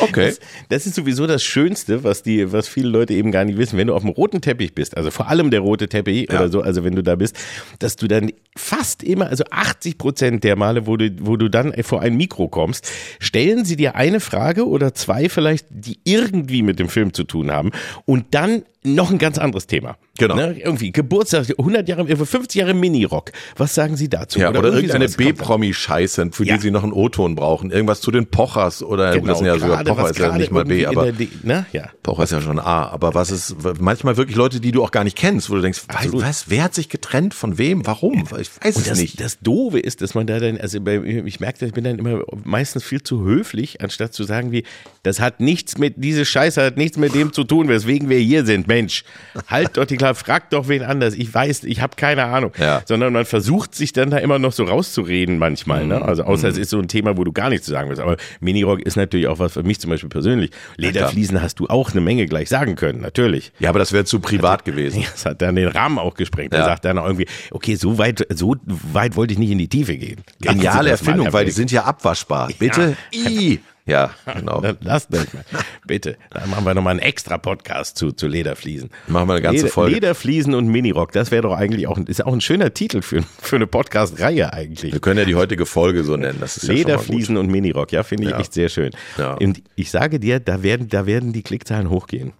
Okay. Das, das, ist sowieso das Schönste, was die, was viele Leute eben gar nicht wissen. Wenn du auf dem roten Teppich bist, also vor allem der rote Teppich ja. oder so, also wenn du da bist, dass du dann fast immer, also 80 Prozent der Male, wo du, wo du dann vor ein Mikro kommst, stellen sie dir eine Frage oder zwei vielleicht, die irgendwie mit dem Film zu tun haben und dann noch ein ganz anderes Thema. Genau. Ne? Irgendwie Geburtstag, 100 Jahre, 50 Jahre Mini-Rock. Was sagen Sie dazu? Ja, oder, oder irgendeine B-Promi-Scheiße, für ja. die Sie noch einen O-Ton brauchen. Irgendwas zu den Pochers oder genau, das sind ja sogar Pocher ist ja nicht mal B, aber D, ne? ja. Pocher ist ja schon A. Aber was ist manchmal wirklich Leute, die du auch gar nicht kennst, wo du denkst, Absolut. was, wer hat sich getrennt von wem? Warum? Ich weiß Und es nicht. Das Doofe ist, dass man da dann, also ich merke, ich bin dann immer meistens viel zu höflich, anstatt zu sagen wie, das hat nichts mit, diese Scheiße hat nichts mit dem zu tun, weswegen wir hier sind, Mensch halt doch die klar, frag doch wen anders. Ich weiß, ich habe keine Ahnung. Ja. Sondern man versucht sich dann da immer noch so rauszureden manchmal. Ne? Also außer mhm. es ist so ein Thema, wo du gar nichts zu sagen willst. Aber Minirock ist natürlich auch was für mich zum Beispiel persönlich. Lederfliesen hast du auch eine Menge gleich sagen können, natürlich. Ja, aber das wäre zu privat gewesen. Das hat dann den Rahmen auch gesprengt. Ja. Er sagt dann irgendwie, okay, so weit, so weit wollte ich nicht in die Tiefe gehen. Geniale Erfindung, weil die sind ja abwaschbar. Bitte? Ja. I. Ja, genau. Lass das mal. Bitte. Dann machen wir nochmal einen extra Podcast zu, zu Lederfliesen. Machen wir eine ganze Leder, Folge. Lederfliesen und Minirock. Das wäre doch eigentlich auch, ist auch ein schöner Titel für, für eine Podcast-Reihe eigentlich. Wir können ja die heutige Folge so nennen. Das ist Lederfliesen ja und Minirock. Ja, finde ich ja. echt sehr schön. Ja. Und ich sage dir, da werden, da werden die Klickzahlen hochgehen.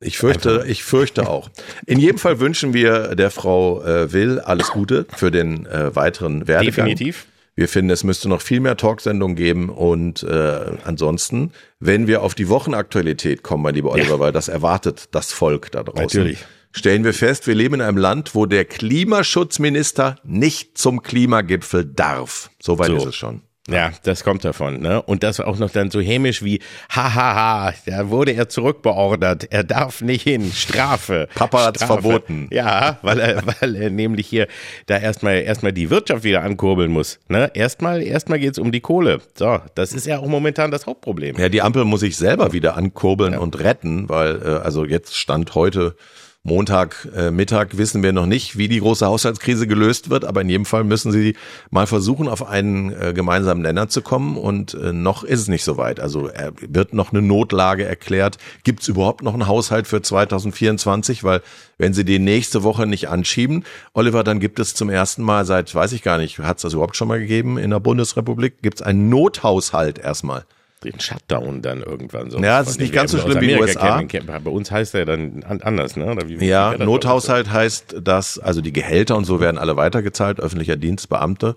Ich fürchte, ich fürchte auch. In jedem Fall wünschen wir der Frau äh, Will alles Gute für den äh, weiteren Werdegang. Definitiv. Wir finden, es müsste noch viel mehr Talksendungen geben und äh, ansonsten, wenn wir auf die Wochenaktualität kommen, mein lieber Oliver, ja. weil das erwartet das Volk da draußen. Natürlich. Stellen wir fest, wir leben in einem Land, wo der Klimaschutzminister nicht zum Klimagipfel darf. Soweit so. ist es schon. Ja, das kommt davon, ne? Und das auch noch dann so hämisch wie, hahaha, da wurde er zurückbeordert, er darf nicht hin, Strafe. Papa hat's Strafe. verboten. Ja, weil er, weil er nämlich hier da erstmal, erstmal die Wirtschaft wieder ankurbeln muss, ne? Erstmal, erstmal geht's um die Kohle. So, das ist ja auch momentan das Hauptproblem. Ja, die Ampel muss sich selber wieder ankurbeln ja. und retten, weil, äh, also jetzt stand heute, Montag äh, Mittag wissen wir noch nicht, wie die große Haushaltskrise gelöst wird, aber in jedem Fall müssen sie mal versuchen, auf einen äh, gemeinsamen Nenner zu kommen und äh, noch ist es nicht so weit. Also er wird noch eine Notlage erklärt. Gibt es überhaupt noch einen Haushalt für 2024? Weil wenn sie den nächste Woche nicht anschieben, Oliver, dann gibt es zum ersten Mal seit, weiß ich gar nicht, hat es das überhaupt schon mal gegeben in der Bundesrepublik, gibt es einen Nothaushalt erstmal den Shutdown dann irgendwann so. Ja, es ist nicht ganz so schlimm wie in den USA. Kennen. Bei uns heißt er dann anders, ne? Wie, ja, Nothaushalt heißt, dass also die Gehälter und so werden alle weitergezahlt, öffentlicher Dienst, Beamte.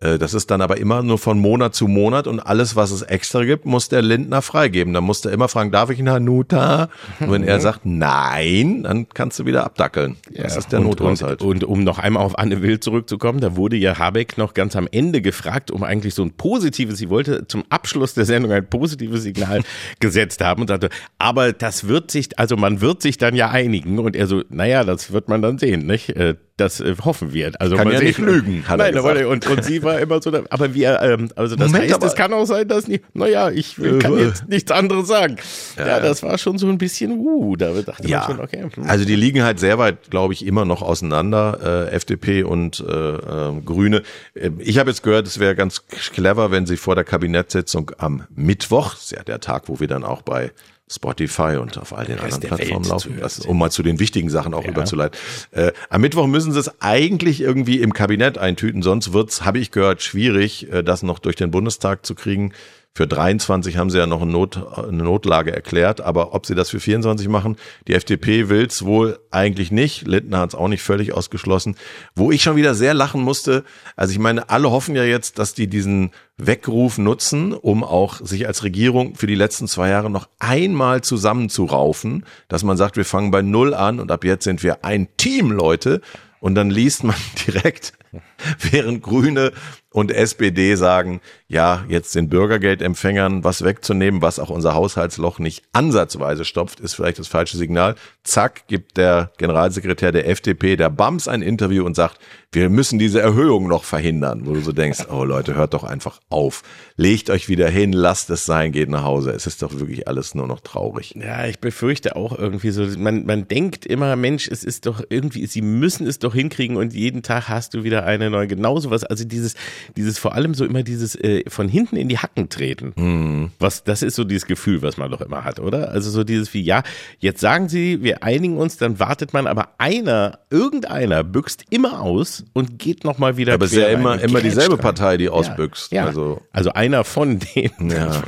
Äh, das ist dann aber immer nur von Monat zu Monat und alles, was es extra gibt, muss der Lindner freigeben. Da muss der immer fragen, darf ich einen Hanuta? Und wenn er mhm. sagt nein, dann kannst du wieder abdackeln. Ja, das ist der Nothaushalt. Und, und, um noch einmal auf Anne Will zurückzukommen, da wurde ja Habeck noch ganz am Ende gefragt, um eigentlich so ein positives, sie wollte zum Abschluss der Sendung ein positives Signal gesetzt haben und sagte, aber das wird sich, also man wird sich dann ja einigen. Und er so, naja, das wird man dann sehen, nicht? Das äh, hoffen wir. Also kann ja nicht lügen. Hat Nein, er und, und sie war immer so, aber wir, ähm, also das Moment, heißt, es kann auch sein, dass nicht, naja, ich kann äh, jetzt nichts anderes sagen. Ja, ja, das war schon so ein bisschen, uh, da dachte ja. man schon, okay. Hm. Also die liegen halt sehr weit, glaube ich, immer noch auseinander, äh, FDP und äh, äh, Grüne. Ähm, ich habe jetzt gehört, es wäre ganz clever, wenn sie vor der Kabinettssitzung am Mittwoch, ist ja der Tag, wo wir dann auch bei Spotify und auf all den anderen Plattformen laufen, das, um mal zu den wichtigen Sachen auch ja. überzuleiten. Äh, am Mittwoch müssen sie es eigentlich irgendwie im Kabinett eintüten, sonst wird's, habe ich gehört, schwierig, äh, das noch durch den Bundestag zu kriegen. Für 23 haben sie ja noch eine, Not, eine Notlage erklärt, aber ob sie das für 24 machen, die FDP will's wohl eigentlich nicht. Lindner hat's auch nicht völlig ausgeschlossen. Wo ich schon wieder sehr lachen musste, also ich meine, alle hoffen ja jetzt, dass die diesen Weckruf nutzen, um auch sich als Regierung für die letzten zwei Jahre noch einmal zusammenzuraufen, dass man sagt, wir fangen bei Null an und ab jetzt sind wir ein Team, Leute. Und dann liest man direkt, während Grüne und SPD sagen, ja, jetzt den Bürgergeldempfängern was wegzunehmen, was auch unser Haushaltsloch nicht ansatzweise stopft, ist vielleicht das falsche Signal. Zack, gibt der Generalsekretär der FDP, der BAMS, ein Interview und sagt, wir müssen diese Erhöhung noch verhindern, wo du so denkst, oh Leute, hört doch einfach auf. Legt euch wieder hin, lasst es sein, geht nach Hause. Es ist doch wirklich alles nur noch traurig. Ja, ich befürchte auch irgendwie so, man, man denkt immer, Mensch, es ist doch irgendwie, sie müssen es doch hinkriegen und jeden Tag hast du wieder eine neue, genauso was, also dieses, dieses vor allem so immer dieses äh, von hinten in die Hacken treten. Mhm. Was, das ist so dieses Gefühl, was man doch immer hat, oder? Also so dieses wie, ja, jetzt sagen sie, wir einigen uns, dann wartet man, aber einer, irgendeiner büxt immer aus und geht nochmal wieder. Aber es ist ja immer, immer dieselbe Partei, die ausbüchst. Ja, ja. Also. also einer von denen. Ja.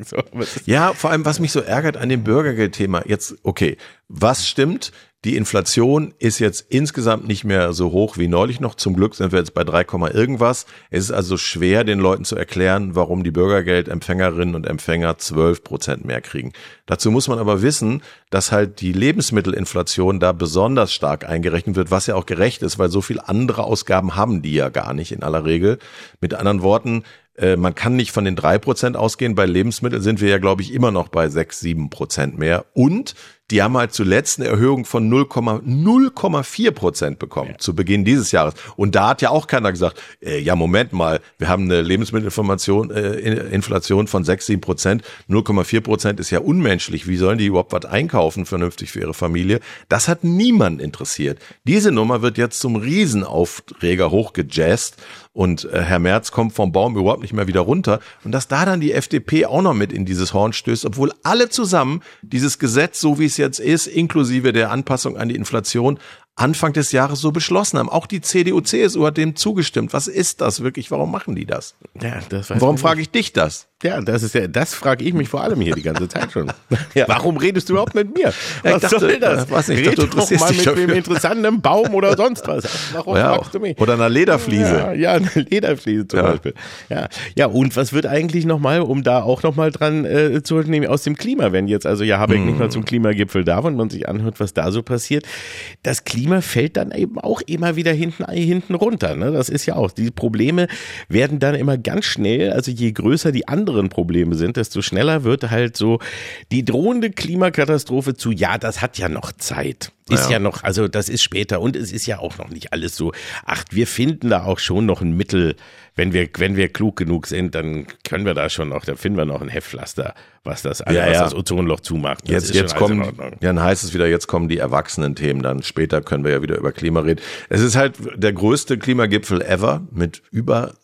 So, ja, vor allem, was mich so ärgert an dem Bürgergeldthema, jetzt, okay, was stimmt? Die Inflation ist jetzt insgesamt nicht mehr so hoch wie neulich noch. Zum Glück sind wir jetzt bei 3, irgendwas. Es ist also schwer, den Leuten zu erklären, warum die Bürgergeldempfängerinnen und Empfänger 12 Prozent mehr kriegen. Dazu muss man aber wissen, dass halt die Lebensmittelinflation da besonders stark eingerechnet wird, was ja auch gerecht ist, weil so viel andere Ausgaben haben die ja gar nicht in aller Regel. Mit anderen Worten, äh, man kann nicht von den drei Prozent ausgehen. Bei Lebensmitteln sind wir ja, glaube ich, immer noch bei sechs, sieben Prozent mehr. Und die haben halt zuletzt eine Erhöhung von 0,04 Prozent bekommen ja. zu Beginn dieses Jahres. Und da hat ja auch keiner gesagt, äh, ja Moment mal, wir haben eine Lebensmittelinflation äh, Inflation von 6, 7 Prozent, 0,4 Prozent ist ja unmenschlich. Wie sollen die überhaupt was einkaufen vernünftig für ihre Familie? Das hat niemand interessiert. Diese Nummer wird jetzt zum Riesenaufreger hochgejazzt und äh, Herr Merz kommt vom Baum überhaupt nicht mehr wieder runter. Und dass da dann die FDP auch noch mit in dieses Horn stößt, obwohl alle zusammen dieses Gesetz, so wie es jetzt ist, inklusive der Anpassung an die Inflation, Anfang des Jahres so beschlossen haben. Auch die CDU, CSU hat dem zugestimmt. Was ist das wirklich? Warum machen die das? Ja, das Warum frage ich dich das? Ja, das ist ja, das frage ich mich vor allem hier die ganze Zeit schon. Ja. Warum redest du überhaupt mit mir? Was ich dachte, soll das? Was nicht, Red doch mal mit einem interessanten Baum oder sonst was. Warum ja, fragst du mich? Oder einer Lederfliese. Ja, ja eine Lederfliese zum ja. Beispiel. Ja. ja, und was wird eigentlich nochmal, um da auch nochmal dran äh, zu nehmen, aus dem Klima, wenn jetzt also ja Habeck hm. nicht mal zum Klimagipfel darf und man sich anhört, was da so passiert. Das Klima fällt dann eben auch immer wieder hinten, hinten runter. Ne? Das ist ja auch, die Probleme werden dann immer ganz schnell, also je größer die anderen Probleme sind, desto schneller wird halt so die drohende Klimakatastrophe zu, ja, das hat ja noch Zeit. Ist ja. ja noch, also das ist später und es ist ja auch noch nicht alles so. Ach, wir finden da auch schon noch ein Mittel, wenn wir, wenn wir klug genug sind, dann können wir da schon noch, da finden wir noch ein Heftpflaster, was das, ja, was ja. das Ozonloch zumacht. Das jetzt, jetzt kommen, ja, dann heißt es wieder, jetzt kommen die Erwachsenen-Themen, dann später können wir ja wieder über Klima reden. Es ist halt der größte Klimagipfel ever mit über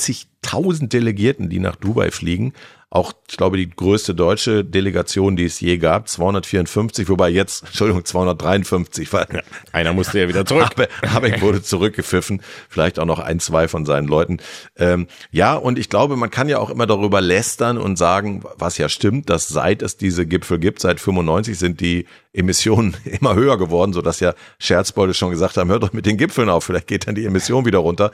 70.000 Delegierten, die nach Dubai fliegen auch, ich glaube, die größte deutsche Delegation, die es je gab, 254, wobei jetzt, Entschuldigung, 253, weil ja, einer musste ja wieder zurück. Habeck wurde zurückgepfiffen, vielleicht auch noch ein, zwei von seinen Leuten. Ähm, ja, und ich glaube, man kann ja auch immer darüber lästern und sagen, was ja stimmt, dass seit es diese Gipfel gibt, seit 95 sind die Emissionen immer höher geworden, so dass ja Scherzbolde schon gesagt haben, hört doch mit den Gipfeln auf, vielleicht geht dann die Emission wieder runter.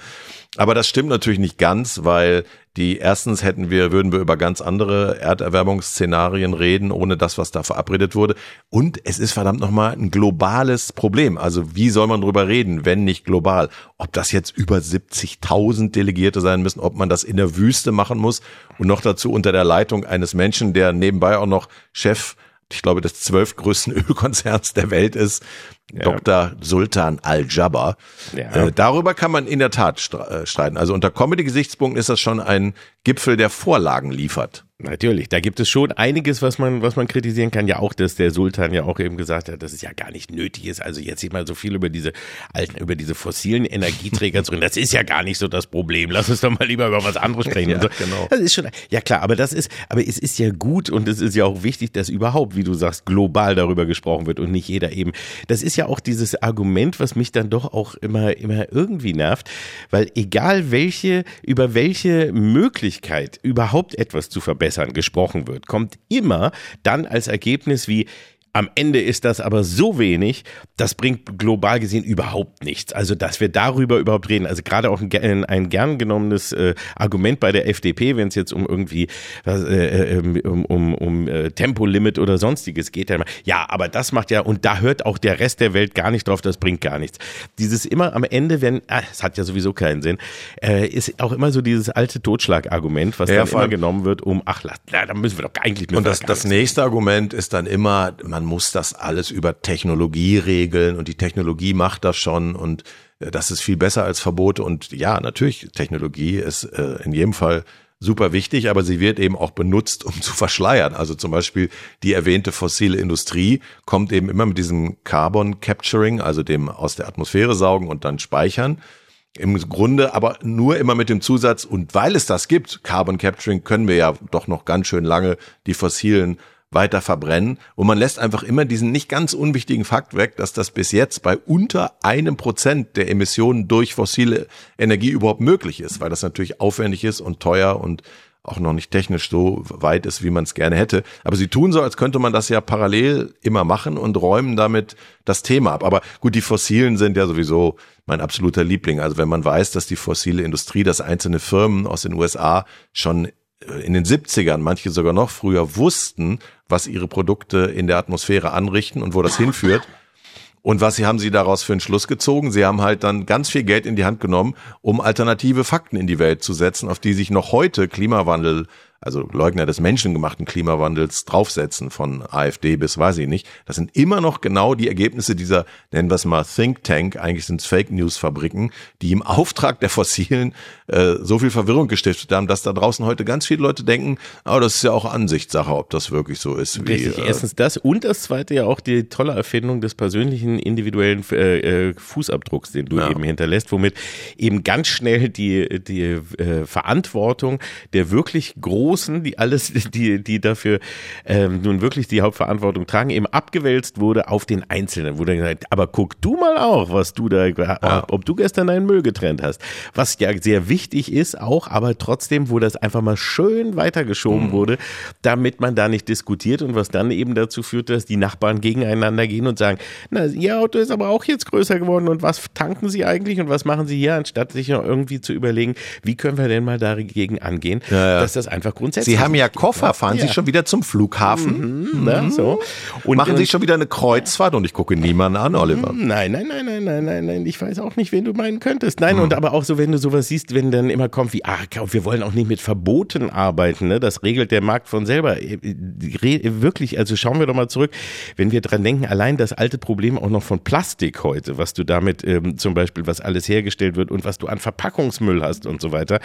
Aber das stimmt natürlich nicht ganz, weil die erstens hätten wir, würden wir über ganz andere Erderwärmungsszenarien reden, ohne das, was da verabredet wurde. Und es ist verdammt nochmal ein globales Problem. Also wie soll man drüber reden, wenn nicht global? Ob das jetzt über 70.000 Delegierte sein müssen, ob man das in der Wüste machen muss und noch dazu unter der Leitung eines Menschen, der nebenbei auch noch Chef ich glaube, des zwölf größten Ölkonzerns der Welt ist. Ja. Dr. Sultan Al-Jabbar. Ja. Äh, darüber kann man in der Tat äh, streiten. Also unter Comedy-Gesichtspunkten ist das schon ein Gipfel, der Vorlagen liefert. Natürlich, da gibt es schon einiges, was man, was man kritisieren kann. Ja, auch, dass der Sultan ja auch eben gesagt hat, dass es ja gar nicht nötig ist. Also jetzt sich mal so viel über diese alten, über diese fossilen Energieträger zu reden. Das ist ja gar nicht so das Problem. Lass uns doch mal lieber über was anderes sprechen. ja, so. genau. Das ist schon, ja klar, aber das ist, aber es ist ja gut und es ist ja auch wichtig, dass überhaupt, wie du sagst, global darüber gesprochen wird und nicht jeder eben. Das ist ja auch dieses Argument, was mich dann doch auch immer, immer irgendwie nervt, weil egal welche, über welche Möglichkeit überhaupt etwas zu Verbessern gesprochen wird, kommt immer dann als Ergebnis wie am Ende ist das aber so wenig, das bringt global gesehen überhaupt nichts. Also, dass wir darüber überhaupt reden, also gerade auch ein, ein gern genommenes äh, Argument bei der FDP, wenn es jetzt um irgendwie was, äh, ähm, um, um, um äh, Tempolimit oder sonstiges geht, dann, ja, aber das macht ja, und da hört auch der Rest der Welt gar nicht drauf, das bringt gar nichts. Dieses immer am Ende, wenn, ah, es hat ja sowieso keinen Sinn, äh, ist auch immer so dieses alte Totschlagargument, was ja, dann immer genommen wird, um, ach, da müssen wir doch eigentlich Und das, das nächste Argument ist dann immer, man muss das alles über Technologie regeln und die Technologie macht das schon und äh, das ist viel besser als Verbote und ja, natürlich, Technologie ist äh, in jedem Fall super wichtig, aber sie wird eben auch benutzt, um zu verschleiern. Also zum Beispiel die erwähnte fossile Industrie kommt eben immer mit diesem Carbon Capturing, also dem aus der Atmosphäre saugen und dann speichern. Im Grunde aber nur immer mit dem Zusatz, und weil es das gibt, Carbon Capturing, können wir ja doch noch ganz schön lange die fossilen weiter verbrennen. Und man lässt einfach immer diesen nicht ganz unwichtigen Fakt weg, dass das bis jetzt bei unter einem Prozent der Emissionen durch fossile Energie überhaupt möglich ist, weil das natürlich aufwendig ist und teuer und auch noch nicht technisch so weit ist, wie man es gerne hätte. Aber sie tun so, als könnte man das ja parallel immer machen und räumen damit das Thema ab. Aber gut, die Fossilen sind ja sowieso mein absoluter Liebling. Also wenn man weiß, dass die fossile Industrie, dass einzelne Firmen aus den USA schon in den 70ern, manche sogar noch früher, wussten, was ihre Produkte in der Atmosphäre anrichten und wo das hinführt. Und was haben sie daraus für einen Schluss gezogen? Sie haben halt dann ganz viel Geld in die Hand genommen, um alternative Fakten in die Welt zu setzen, auf die sich noch heute Klimawandel also Leugner des menschengemachten Klimawandels draufsetzen von AfD bis weiß ich nicht. Das sind immer noch genau die Ergebnisse dieser, nennen wir es mal Think Tank, eigentlich sind es Fake News Fabriken, die im Auftrag der Fossilen äh, so viel Verwirrung gestiftet haben, dass da draußen heute ganz viele Leute denken, aber oh, das ist ja auch Ansichtssache, ob das wirklich so ist. Wie, Richtig, äh, erstens das und das zweite ja auch die tolle Erfindung des persönlichen individuellen äh, äh, Fußabdrucks, den du ja. eben hinterlässt, womit eben ganz schnell die, die äh, Verantwortung der wirklich großen Großen, die alles, die, die dafür ähm, nun wirklich die Hauptverantwortung tragen, eben abgewälzt wurde auf den Einzelnen. Wurde gesagt, aber guck du mal auch, was du da, ja. ob du gestern deinen Müll getrennt hast. Was ja sehr wichtig ist auch, aber trotzdem, wo das einfach mal schön weitergeschoben mhm. wurde, damit man da nicht diskutiert und was dann eben dazu führt, dass die Nachbarn gegeneinander gehen und sagen, na, ihr Auto ist aber auch jetzt größer geworden und was tanken sie eigentlich und was machen sie hier, anstatt sich irgendwie zu überlegen, wie können wir denn mal dagegen angehen, ja, ja. dass das einfach grundsätzlich. Sie haben ja Koffer, fahren ja. Sie schon wieder zum Flughafen? Mhm, ne, mhm. so. Und machen Sie schon wieder eine Kreuzfahrt und ich gucke niemanden an, Oliver. Mhm, nein, nein, nein, nein, nein, nein, nein. Ich weiß auch nicht, wen du meinen könntest. Nein, mhm. und aber auch so, wenn du sowas siehst, wenn dann immer kommt wie, ah, wir wollen auch nicht mit Verboten arbeiten, ne? Das regelt der Markt von selber. Äh, wirklich, also schauen wir doch mal zurück, wenn wir dran denken, allein das alte Problem auch noch von Plastik heute, was du damit ähm, zum Beispiel, was alles hergestellt wird und was du an Verpackungsmüll hast und so weiter,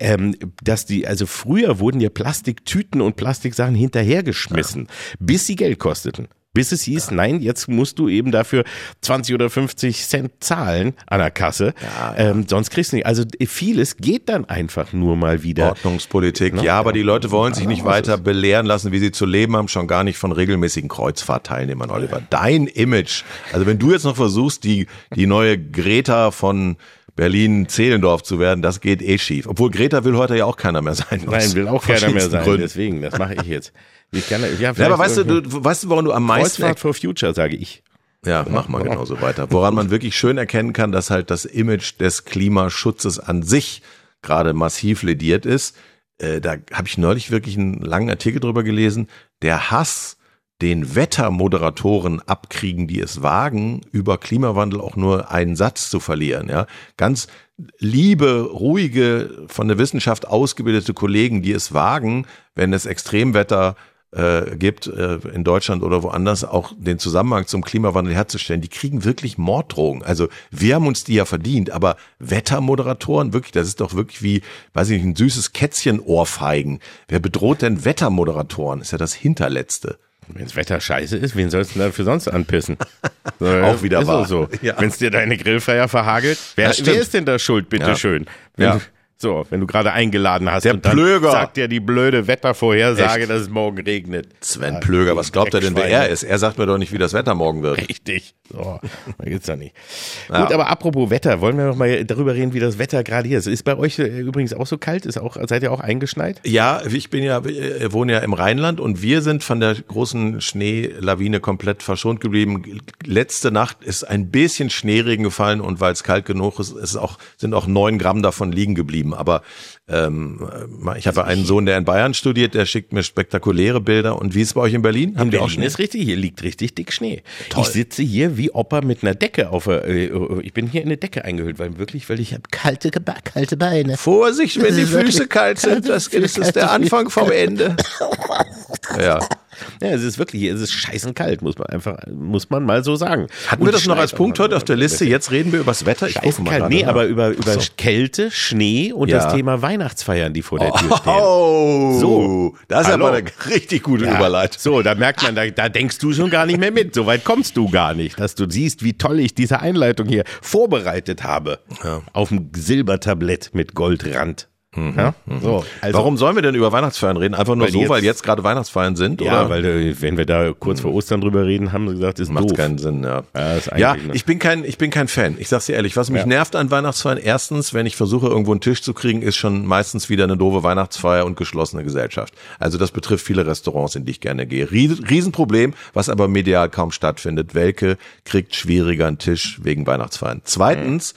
ähm, dass die, also früher wurden ja Plastiktüten und Plastiksachen hinterhergeschmissen, ja. bis sie Geld kosteten. Bis es hieß, ja. nein, jetzt musst du eben dafür 20 oder 50 Cent zahlen an der Kasse. Ja. Ähm, sonst kriegst du nicht. Also vieles geht dann einfach nur mal wieder. Ordnungspolitik, no? ja, aber die Leute wollen sich nicht weiter belehren lassen, wie sie zu leben haben, schon gar nicht von regelmäßigen Kreuzfahrtteilnehmern, Oliver. Dein Image. Also wenn du jetzt noch versuchst, die, die neue Greta von Berlin-Zehlendorf zu werden, das geht eh schief. Obwohl Greta will heute ja auch keiner mehr sein. Nein, will auch keiner mehr sein. Gründen. Deswegen, das mache ich jetzt. Ich kann, ja, ja, aber weißt du, du, weißt du, warum du am meisten... Kreuzfahrt for Future, sage ich. Ja, mach mal genauso weiter. Woran man wirklich schön erkennen kann, dass halt das Image des Klimaschutzes an sich gerade massiv lediert ist. Äh, da habe ich neulich wirklich einen langen Artikel drüber gelesen. Der Hass den Wettermoderatoren abkriegen, die es wagen, über Klimawandel auch nur einen Satz zu verlieren. Ja, ganz liebe, ruhige, von der Wissenschaft ausgebildete Kollegen, die es wagen, wenn es Extremwetter äh, gibt, äh, in Deutschland oder woanders, auch den Zusammenhang zum Klimawandel herzustellen, die kriegen wirklich Morddrohungen. Also wir haben uns die ja verdient, aber Wettermoderatoren, wirklich, das ist doch wirklich wie, weiß ich nicht, ein süßes Kätzchen Ohrfeigen. Wer bedroht denn Wettermoderatoren? Ist ja das Hinterletzte. Wenn das Wetter scheiße ist, wen sollst du denn dafür sonst anpissen? So, auch wieder ist wahr. so. Ja. Wenn es dir deine Grillfeier verhagelt, wer, wer ist denn da schuld, bitteschön? Wenn Ja. So, wenn du gerade eingeladen hast Der und dann Plöger. sagt dir die blöde Wettervorhersage, Echt? dass es morgen regnet. Sven Plöger, was glaubt er denn, wer er ist? Er sagt mir doch nicht, wie das Wetter morgen wird. Richtig. So, da geht's ja nicht. Ja. Gut, aber apropos Wetter, wollen wir noch mal darüber reden, wie das Wetter gerade hier ist. Ist bei euch äh, übrigens auch so kalt? Ist auch, seid ihr auch eingeschneit? Ja, ich bin ja, äh, wohne ja im Rheinland und wir sind von der großen Schneelawine komplett verschont geblieben. Letzte Nacht ist ein bisschen Schneeregen gefallen und weil es kalt genug ist, ist auch, sind auch neun Gramm davon liegen geblieben. Aber ähm, ich habe einen Sohn, der in Bayern studiert, der schickt mir spektakuläre Bilder. Und wie ist es bei euch in Berlin? In Habt ihr auch Berlin Schnee? ist richtig, hier liegt richtig dick Schnee. Toll. Ich sitze hier wie Opa mit einer Decke auf der, äh, ich bin hier in eine Decke eingehüllt, weil wirklich, weil ich habe kalte, kalte Beine. Vorsicht, wenn die Füße kalt sind, das ist der Anfang vom Ende. Ja. Ja, es ist wirklich, es ist scheißen kalt, muss man einfach, muss man mal so sagen. Hatten Und wir das noch als Punkt heute auf der Liste? Jetzt reden wir übers Wetter. Ich rufe mal gerade Nee, nach. aber über, über so. Kälte, Schnee und Ja. das Thema Weihnachtsfeiern, die vor der Tür stehen. Oh, So. das ist Hallo. aber eine richtig gute Ja, Überleitung. So, da merkt man, da, da denkst du schon gar nicht mehr mit. So weit kommst du gar nicht, dass du siehst, wie toll ich diese Einleitung hier vorbereitet habe. Auf dem Silbertablett mit Goldrand. Ja? So, also, Mhm. Warum sollen wir denn über Weihnachtsfeiern reden? Einfach nur Weil so, weil jetzt- jetzt gerade Weihnachtsfeiern sind? Ja, oder? weil äh, wenn wir da kurz vor Ostern drüber reden, haben sie gesagt, ist Macht doof. keinen Sinn, ja. Ja, Ja, ich bin kein, ich bin kein Fan. Ich sag's dir ehrlich, was mich Ja. nervt an Weihnachtsfeiern, erstens, wenn ich versuche, irgendwo einen Tisch zu kriegen, ist schon meistens wieder eine doofe Weihnachtsfeier und geschlossene Gesellschaft. Also das betrifft viele Restaurants, in die ich gerne gehe. Ries- Riesenproblem, was aber medial kaum stattfindet. Welke kriegt schwieriger einen Tisch wegen Weihnachtsfeiern. Zweitens,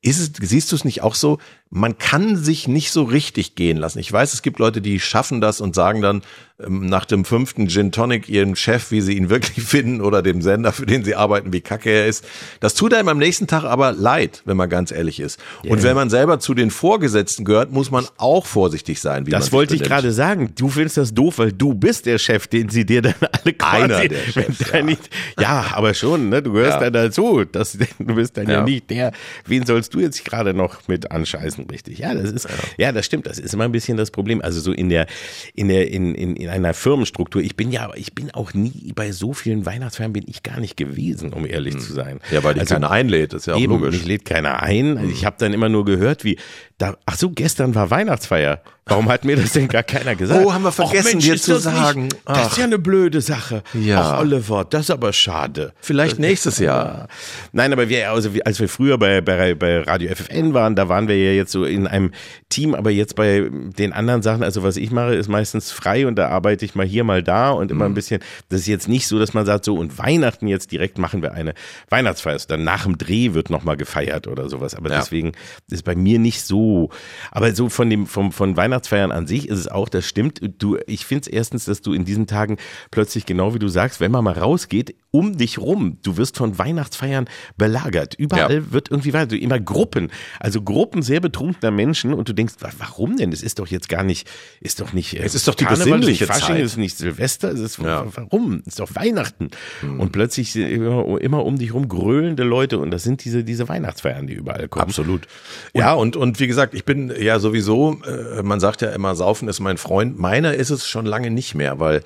ist es, siehst du es nicht auch so? Man kann sich nicht so richtig gehen lassen. Ich weiß, es gibt Leute, die schaffen das und sagen dann ähm, nach dem fünften Gin Tonic ihrem Chef, wie sie ihn wirklich finden oder dem Sender, für den sie arbeiten, wie kacke er ist. Das tut einem am nächsten Tag aber leid, wenn man ganz ehrlich ist. Und wenn man selber zu den Vorgesetzten gehört, muss man auch vorsichtig sein, wie Das wollte ich gerade sagen. Du findest das doof, weil du bist der Chef, den sie dir dann alle quasi, Einer der Chefs, ja. nicht, ja, aber schon, ne? Du gehörst Ja. dann dazu. Das, du bist dann ja. Ja. nicht der. Wen sollst du jetzt gerade noch mit anscheißen, richtig? Ja, das ist, ja. das stimmt. Das ist immer ein bisschen das Problem. Also so in der, in der, in, in, in einer Firmenstruktur. Ich bin ja, ich bin auch nie bei so vielen Weihnachtsfeiern bin ich gar nicht gewesen, um ehrlich zu sein. Ja, weil dich Also, keiner einlädt, ist ja auch Eben, logisch. mich lädt keiner ein. Also Ich habe dann immer nur gehört, wie da. Ach so, gestern war Weihnachtsfeier. Warum hat mir das denn gar keiner gesagt? Oh, haben wir vergessen, Mensch, dir zu das sagen. Nicht, das ist ja eine blöde Sache. Ja. Ach, Oliver, das ist aber schade. Vielleicht nächstes Jahr. Nein, aber wir, also als wir früher bei, bei, bei Radio FFN waren, da waren wir ja jetzt so in einem Team, aber jetzt bei den anderen Sachen, also was ich mache, ist meistens frei und da arbeite ich mal hier, mal da und Mhm. immer ein bisschen, das ist jetzt nicht so, dass man sagt, so und Weihnachten jetzt direkt machen wir eine Weihnachtsfeier. Also Dann nach dem Dreh wird nochmal gefeiert oder sowas. Aber Ja. deswegen ist bei mir nicht so. Aber so von dem, vom, von Weihnachtsfeiern an sich ist es auch, das stimmt. Du, ich finde es erstens, dass du in diesen Tagen plötzlich, genau wie du sagst, wenn man mal rausgeht, um dich rum, du wirst von Weihnachtsfeiern belagert. Überall Ja. wird irgendwie weiter, immer Gruppen, also Gruppen sehr betrunkener Menschen und du denkst, wa- warum denn? Es ist doch jetzt gar nicht, ist doch nicht. äh, Es ist doch die Karneval, besinnliche es ist nicht Fasching, Zeit. es ist nicht Silvester, es ist Ja. warum? Es ist doch Weihnachten. Hm. Und plötzlich sind immer, immer um dich rum gröhlende Leute und das sind diese, diese Weihnachtsfeiern, die überall kommen. Absolut. Ja, und, und wie gesagt, ich bin ja sowieso, äh, man sagt ja immer, Saufen ist mein Freund. Meiner ist es schon lange nicht mehr, weil,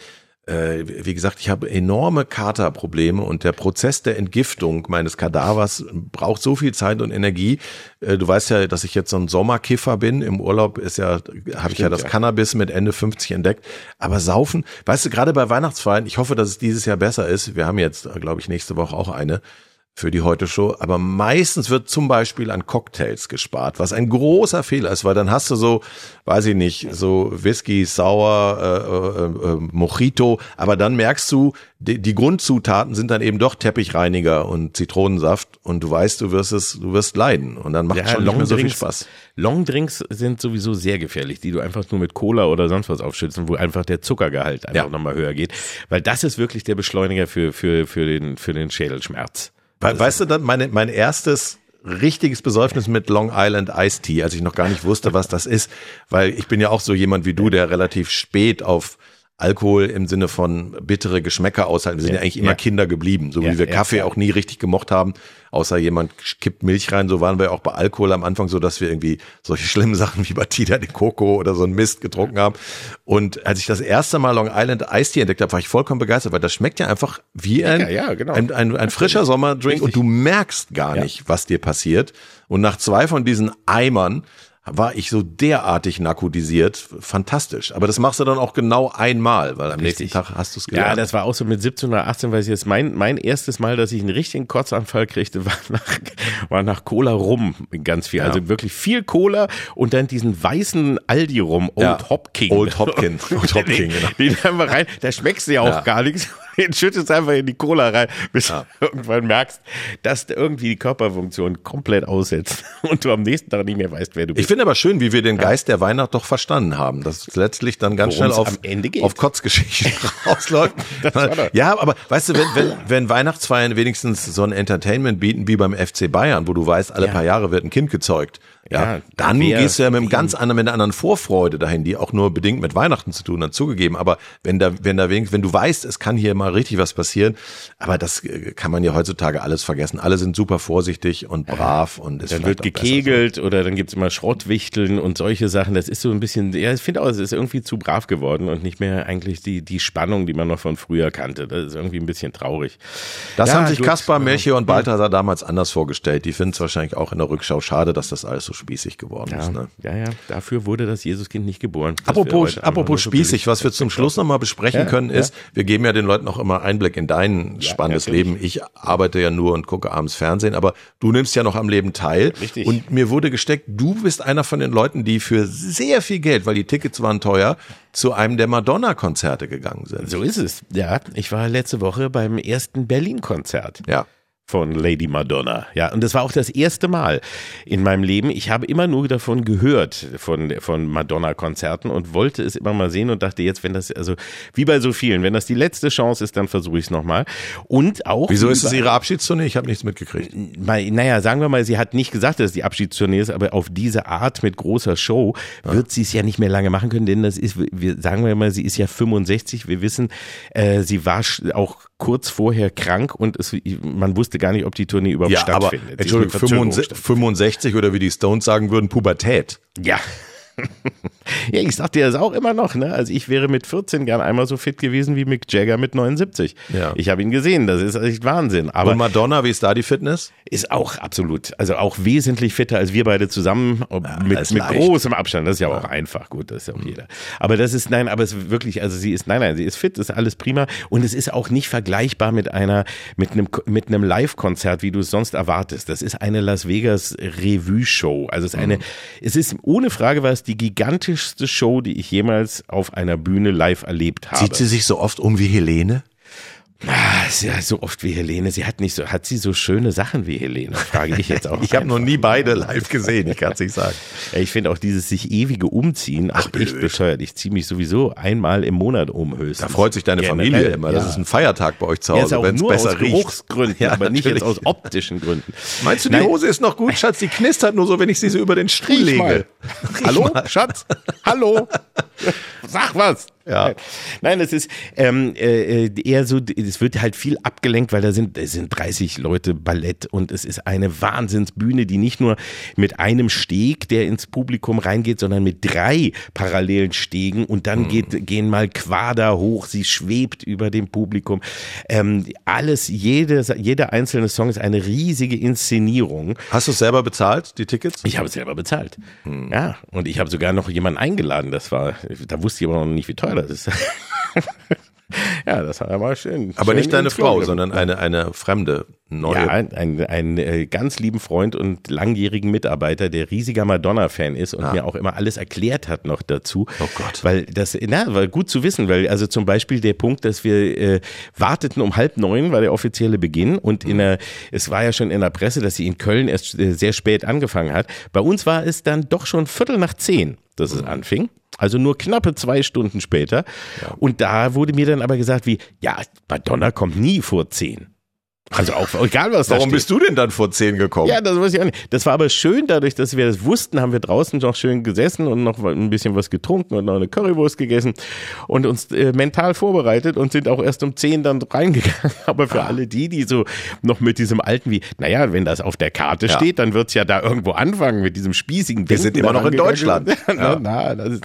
äh, wie gesagt, ich habe enorme Katerprobleme und der Prozess der Entgiftung meines Kadavers braucht so viel Zeit und Energie. Äh, du weißt ja, dass ich jetzt so ein Sommerkiffer bin. Im Urlaub ist ja, habe ich ja das ja. Cannabis mit Ende 50 entdeckt. Aber Saufen, weißt du, gerade bei Weihnachtsfeiern, ich hoffe, dass es dieses Jahr besser ist. Wir haben jetzt, glaube ich, nächste Woche auch eine für die Heute-Show. Aber meistens wird zum Beispiel an Cocktails gespart, was ein großer Fehler ist, weil dann hast du so, weiß ich nicht, so Whisky, Sour, äh, äh, äh, Mojito, aber dann merkst du, die, die Grundzutaten sind dann eben doch Teppichreiniger und Zitronensaft und du weißt, du wirst es, du wirst leiden und dann macht Ja, schon nicht mehr so viel Spaß. Longdrinks sind sowieso sehr gefährlich, die du einfach nur mit Cola oder sonst was aufschützen, wo einfach der Zuckergehalt einfach Ja. nochmal höher geht. Weil das ist wirklich der Beschleuniger für, für, für, den, für den Schädelschmerz. We weißt du dann, meine, mein erstes richtiges Besäufnis mit Long Island Iced Tea, als ich noch gar nicht wusste, was das ist, weil ich bin ja auch so jemand wie du, der relativ spät auf Alkohol im Sinne von bittere Geschmäcker aushalten. Wir sind ja, ja eigentlich immer ja. Kinder geblieben, so wie wir Kaffee auch nie richtig gemocht haben, außer jemand kippt Milch rein. So waren wir auch bei Alkohol am Anfang so, dass wir irgendwie solche schlimmen Sachen wie Batida de Coco oder so ein Mist getrunken haben. Und als ich das erste Mal Long Island Ice Tea entdeckt habe, war ich vollkommen begeistert, weil das schmeckt ja einfach wie ein, ja, genau. ein, ein, ein, frischer Sommerdrink und du merkst gar nicht, was dir passiert. Und nach zwei von diesen Eimern war ich so derartig narkotisiert, fantastisch. Aber das machst du dann auch genau einmal, weil am Richtig. nächsten Tag hast du es gelernt. Ja, das war auch so mit 17 oder 18, weil ich jetzt mein, mein erstes Mal, dass ich einen richtigen Kotzanfall kriegte, war nach, war nach Cola rum ganz viel. Ja. Also wirklich viel Cola und dann diesen weißen Aldi rum, Old ja. Hopkin. Old Hopkin. Old Hopkin, genau. Den, den haben wir rein, da schmeckst du ja auch ja. gar nichts den schüttest einfach in die Cola rein, bis ja. du irgendwann merkst, dass du irgendwie die Körperfunktion komplett aussetzt und du am nächsten Tag nicht mehr weißt, wer du bist. Ich finde aber schön, wie wir den Geist der Weihnacht doch verstanden haben, dass es letztlich dann ganz Worum's schnell auf, auf Kotzgeschichten rausläuft. ja, aber weißt du, wenn, wenn, wenn Weihnachtsfeiern wenigstens so ein Entertainment bieten wie beim FC Bayern, wo du weißt, alle ja. paar Jahre wird ein Kind gezeugt, ja, ja dann gehst du ja mit einem ganz anderen, mit einer anderen Vorfreude dahin, die auch nur bedingt mit Weihnachten zu tun hat, zugegeben. Aber wenn da, wenn da wenigstens, wenn du weißt, es kann hier mal richtig was passieren, aber das äh, kann man ja heutzutage alles vergessen. Alle sind super vorsichtig und brav ja, und es dann wird gekegelt so. oder dann gibt's immer Schrottwichteln und solche Sachen. Das ist so ein bisschen, ja, ich finde auch, es ist irgendwie zu brav geworden und nicht mehr eigentlich die, die Spannung, die man noch von früher kannte. Das ist irgendwie ein bisschen traurig. Das ja, haben sich Kaspar, Melchior und Balthasar damals anders vorgestellt. Die finden es wahrscheinlich auch in der Rückschau schade, dass das alles so spießig geworden ja, ist. Ne? Ja, ja, dafür wurde das Jesuskind nicht geboren. Apropos, apropos spießig, was wir zum Schluss nochmal besprechen können, ist, wir geben ja den Leuten auch immer Einblick in dein spannendes Leben. Ich arbeite ja nur und gucke abends Fernsehen, aber du nimmst ja noch am Leben teil. Richtig. Und mir wurde gesteckt, du bist einer von den Leuten, die für sehr viel Geld, weil die Tickets waren teuer, zu einem der Madonna-Konzerte gegangen sind. So ist es. Ja, ich war letzte Woche beim ersten Berlin-Konzert. Ja von Lady Madonna. Ja, und das war auch das erste Mal in meinem Leben. Ich habe immer nur davon gehört, von, von Madonna-Konzerten und wollte es immer mal sehen und dachte jetzt, wenn das, also wie bei so vielen, wenn das die letzte Chance ist, dann versuche ich es nochmal. Und auch. Wieso ist es ihre Abschiedstournee? Ich habe nichts mitgekriegt. Naja, sagen wir mal, sie hat nicht gesagt, dass es die Abschiedstournee ist, aber auf diese Art mit großer Show ja. wird sie es ja nicht mehr lange machen können, denn das ist, wir, sagen wir mal, sie ist ja 65. Wir wissen, äh, sie war auch kurz vorher krank und es, man wusste gar nicht, ob die Tournee überhaupt ja, stattfindet. Aber, Entschuldigung, 65, 65 oder wie die Stones sagen würden, Pubertät. Ja, ja, ich sag dir das auch immer noch, ne? Also ich wäre mit 14 gern einmal so fit gewesen wie Mick Jagger mit 79. Ja. Ich habe ihn gesehen, das ist echt Wahnsinn. Aber Und Madonna, wie ist da die Fitness? Ist auch absolut, also auch wesentlich fitter als wir beide zusammen ja, mit, mit großem Abstand. Das ist ja, ja, auch einfach, gut, das ist ja auch jeder. Aber das ist, nein, aber es ist wirklich, also sie ist, nein, nein, sie ist fit, ist alles prima und es ist auch nicht vergleichbar mit einer, mit einem, mit einem Live-Konzert, wie du es sonst erwartest. Das ist eine Las Vegas Revue-Show. Also es ist eine, mhm. es ist ohne Frage was die gigantischste Show, die ich jemals auf einer Bühne live erlebt habe. Sieht sie sich so oft um wie Helene? Ah, ja so oft wie Helene. Sie hat nicht so, hat sie so schöne Sachen wie Helene? Frage ich jetzt auch. ich habe noch nie beide live gesehen, ich kann es nicht sagen. Ja, ich finde auch dieses sich ewige Umziehen Ach, echt bescheuert. Ich ziehe mich sowieso einmal im Monat um höchstens. Da freut sich deine Generell, Familie immer. Das ja. ist ein Feiertag bei euch zu Hause, ja, wenn es besser aus riecht. Geruchsgründen, ja, aber nicht jetzt aus optischen Gründen. Meinst du, die Nein. Hose ist noch gut, Schatz? Die knistert nur so, wenn ich sie so über den Stuhl lege. Hallo, Schatz? Hallo? Sag was. Ja. Nein, es ist ähm, äh, eher so, es wird halt viel abgelenkt, weil da sind, da sind 30 Leute Ballett und es ist eine Wahnsinnsbühne, die nicht nur mit einem Steg, der ins Publikum reingeht, sondern mit drei parallelen Stegen und dann mhm. geht, gehen mal Quader hoch, sie schwebt über dem Publikum. Ähm, alles, jede, jeder einzelne Song ist eine riesige Inszenierung. Hast du es selber bezahlt, die Tickets? Ich habe es selber bezahlt. Mhm. Ja, und ich habe sogar noch jemanden eingeladen, das war, da wusste ich aber noch nicht, wie teuer das ist. ja, das war mal schön. Aber schön nicht deine Frau, sondern eine, eine fremde, neue. Ja, ein, ein, ein äh, ganz lieben Freund und langjährigen Mitarbeiter, der riesiger Madonna-Fan ist und ah. mir auch immer alles erklärt hat noch dazu. Oh Gott. Weil das, na, war gut zu wissen, weil also zum Beispiel der Punkt, dass wir äh, warteten um halb neun, war der offizielle Beginn und in mhm. der, es war ja schon in der Presse, dass sie in Köln erst äh, sehr spät angefangen hat. Bei uns war es dann doch schon Viertel nach zehn, dass es mhm. anfing. Also nur knappe zwei Stunden später. Ja. Und da wurde mir dann aber gesagt, wie, ja, Madonna kommt nie vor zehn. Also auch egal was Warum bist du denn dann vor zehn gekommen? Ja, das weiß ich auch nicht. Das war aber schön, dadurch, dass wir das wussten, haben wir draußen noch schön gesessen und noch ein bisschen was getrunken und noch eine Currywurst gegessen und uns äh, mental vorbereitet und sind auch erst um zehn dann reingegangen. Aber für ah. alle die, die so noch mit diesem alten wie, naja, wenn das auf der Karte ja. steht, dann wird's ja da irgendwo anfangen mit diesem spießigen Wir sind immer noch in Deutschland. ja. na, na, ist,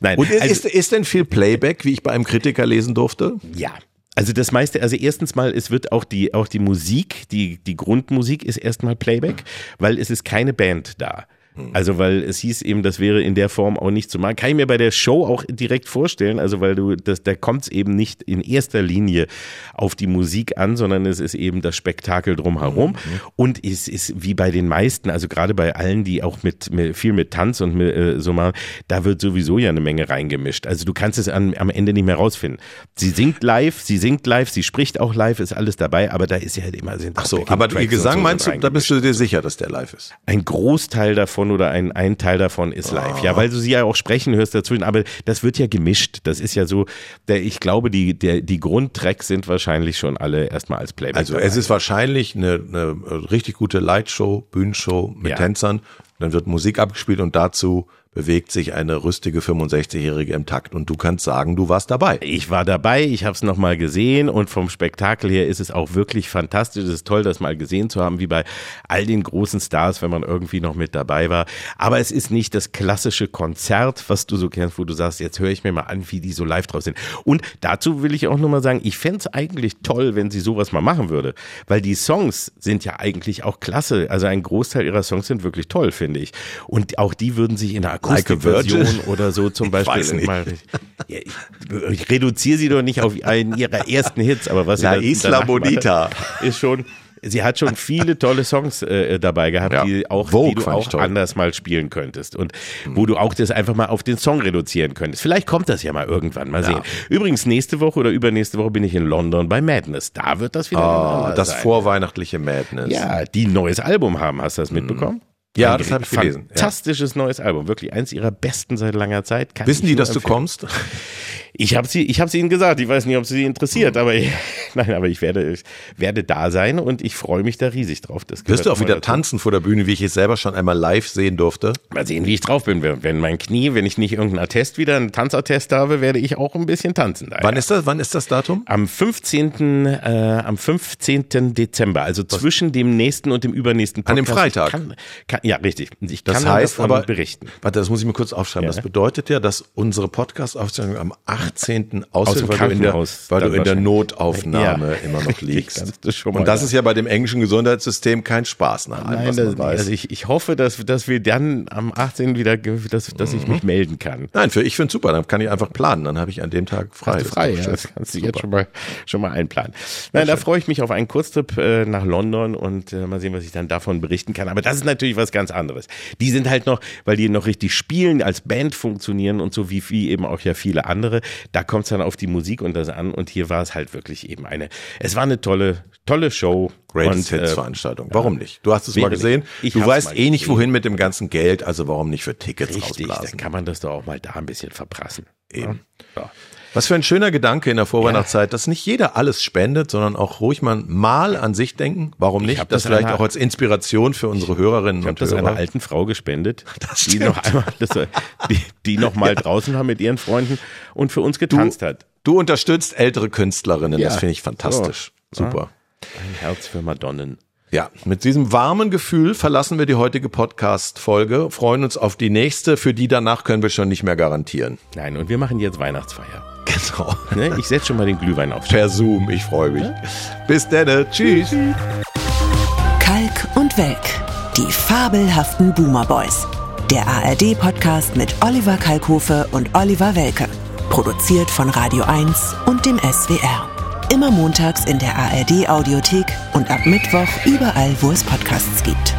nein. Und ist, also, ist denn viel Playback, wie ich bei einem Kritiker lesen durfte? Ja, also das meiste, also erstens mal, es wird auch die, auch die Musik, die, die Grundmusik ist erstmal Playback, weil es ist keine Band da. Hm. Also, weil es hieß eben, das wäre in der Form auch nicht zu machen. Kann ich mir bei der Show auch direkt vorstellen, also weil du, das, da kommt es eben nicht in erster Linie auf die Musik an, sondern es ist eben das Spektakel drumherum. Mhm. Und es ist wie bei den meisten, also gerade bei allen, die auch mit, mit viel mit Tanz und mit, äh, so machen, da wird sowieso ja eine Menge reingemischt. Also du kannst es an, am Ende nicht mehr rausfinden. Sie singt live, sie singt live, sie spricht auch live, ist alles dabei, aber da ist ja halt immer sind Ach so, aber ihr Gesang so meinst du, da bist du dir sicher, dass der live ist? Ein Großteil davon davon oder ein, ein Teil davon ist live. Oh. Ja, weil du sie ja auch sprechen hörst dazwischen. Aber das wird ja gemischt. Das ist ja so, der, ich glaube, die, der, die Grundtracks sind wahrscheinlich schon alle erstmal als Playback. Also dabei. es ist wahrscheinlich eine, eine richtig gute Lightshow, Bühnenshow mit ja. Tänzern. Dann wird Musik abgespielt und dazu bewegt sich eine rüstige 65-Jährige im Takt und du kannst sagen, du warst dabei. Ich war dabei, ich habe es nochmal gesehen und vom Spektakel her ist es auch wirklich fantastisch. Es ist toll, das mal gesehen zu haben, wie bei all den großen Stars, wenn man irgendwie noch mit dabei war. Aber es ist nicht das klassische Konzert, was du so kennst, wo du sagst, jetzt höre ich mir mal an, wie die so live drauf sind. Und dazu will ich auch nochmal sagen, ich fände eigentlich toll, wenn sie sowas mal machen würde, weil die Songs sind ja eigentlich auch klasse. Also ein Großteil ihrer Songs sind wirklich toll, finde ich. Und auch die würden sich in einer Akustikversion oder so zum Beispiel. Ich, ja, ich, ich, reduziere sie doch nicht auf einen ihrer ersten Hits, aber was La sie Isla Bonita ist schon sie hat schon viele tolle Songs äh, dabei gehabt, ja. die auch, Vogue die du auch anders mal spielen könntest und mhm. wo du auch das einfach mal auf den Song reduzieren könntest. Vielleicht kommt das ja mal irgendwann, mal sehen. Übrigens nächste Woche oder übernächste Woche bin ich in London bei Madness. Da wird das wieder. Oh, das sein. vorweihnachtliche Madness. Ja, die ein neues Album haben. Hast du das mitbekommen? Mhm. Ja, das habe ich gelesen. Fantastisches ja. neues Album, wirklich eins ihrer besten seit langer Zeit. Kann Wissen die, dass du kommst? Ich habe sie, ich habe sie ihnen gesagt. Ich weiß nicht, ob sie sie interessiert, mhm. aber ich, nein, aber ich werde, ich werde da sein und ich freue mich da riesig drauf. Das Wirst du auch wieder dazu. tanzen vor der Bühne, wie ich es selber schon einmal live sehen durfte? Mal sehen, wie ich drauf bin. Wenn mein Knie, wenn ich nicht irgendeinen Attest wieder, einen Tanzattest habe, werde ich auch ein bisschen tanzen. Da, Wann ist das? Wann ist das Datum? Am 15. Äh, am 15. Dezember, also Was? zwischen dem nächsten und dem übernächsten Podcast. An dem Freitag. Kann, kann, ja, richtig. Ich das kann heißt aber, berichten. Warte, das muss ich mir kurz aufschreiben. Ja. Das bedeutet ja, dass unsere Podcast-Aufzeichnung am 18. aussieht, weil, du in der, weil du in der Notaufnahme ja. immer noch liegst. Das und das ist ja bei dem englischen Gesundheitssystem kein Spaß nach allem, Nein, das, weiß. Also ich, ich hoffe, dass, dass wir dann am 18. wieder, dass, dass ich mich mhm. melden kann. Nein, für ich finde es super. Dann kann ich einfach planen. Dann habe ich an dem Tag frei. Das frei, ja, das kannst du jetzt schon mal, schon mal einplanen. Nein, da freue ich mich auf einen Kurztrip äh, nach London und äh, mal sehen, was ich dann davon berichten kann. Aber das ist natürlich was ganz anderes. Die sind halt noch, weil die noch richtig spielen, als Band funktionieren und so wie, wie eben auch ja viele andere. Da kommt es dann auf die Musik und das an. Und hier war es halt wirklich eben eine, es war eine tolle, tolle Show. Greatest Hits äh, Veranstaltung. Warum nicht? Du hast es mal gesehen. Ich du weißt eh nicht, wohin mit dem ganzen Geld, also warum nicht für Tickets Richtig, rausblasen? dann kann man das doch auch mal da ein bisschen verprassen. Eben. Ja. Was für ein schöner Gedanke in der Vorweihnachtszeit, ja. dass nicht jeder alles spendet, sondern auch ruhig mal, mal an sich denken. Warum nicht? Das, das vielleicht einer, auch als Inspiration für unsere Hörerinnen ich und Hörer. Ich habe das einer alten Frau gespendet, die noch einmal, das, die, die noch mal ja. draußen war mit ihren Freunden und für uns getanzt du, hat. Du unterstützt ältere Künstlerinnen, ja. das finde ich fantastisch. So. Super. Ein Herz für Madonnen. Ja, mit diesem warmen Gefühl verlassen wir die heutige Podcast-Folge, freuen uns auf die nächste, für die danach können wir schon nicht mehr garantieren. Nein, und wir machen jetzt Weihnachtsfeier. Genau. Ne? Ich setze schon mal den Glühwein auf. Per Zoom, ich freue mich. Ja? Bis dann, tschüss. Kalk und Welk, die fabelhaften Boomer Boys. Der ARD-Podcast mit Oliver Kalkofe und Oliver Welke. Produziert von Radio 1 und dem SWR. Immer montags in der ARD-Audiothek und ab Mittwoch überall, wo es Podcasts gibt.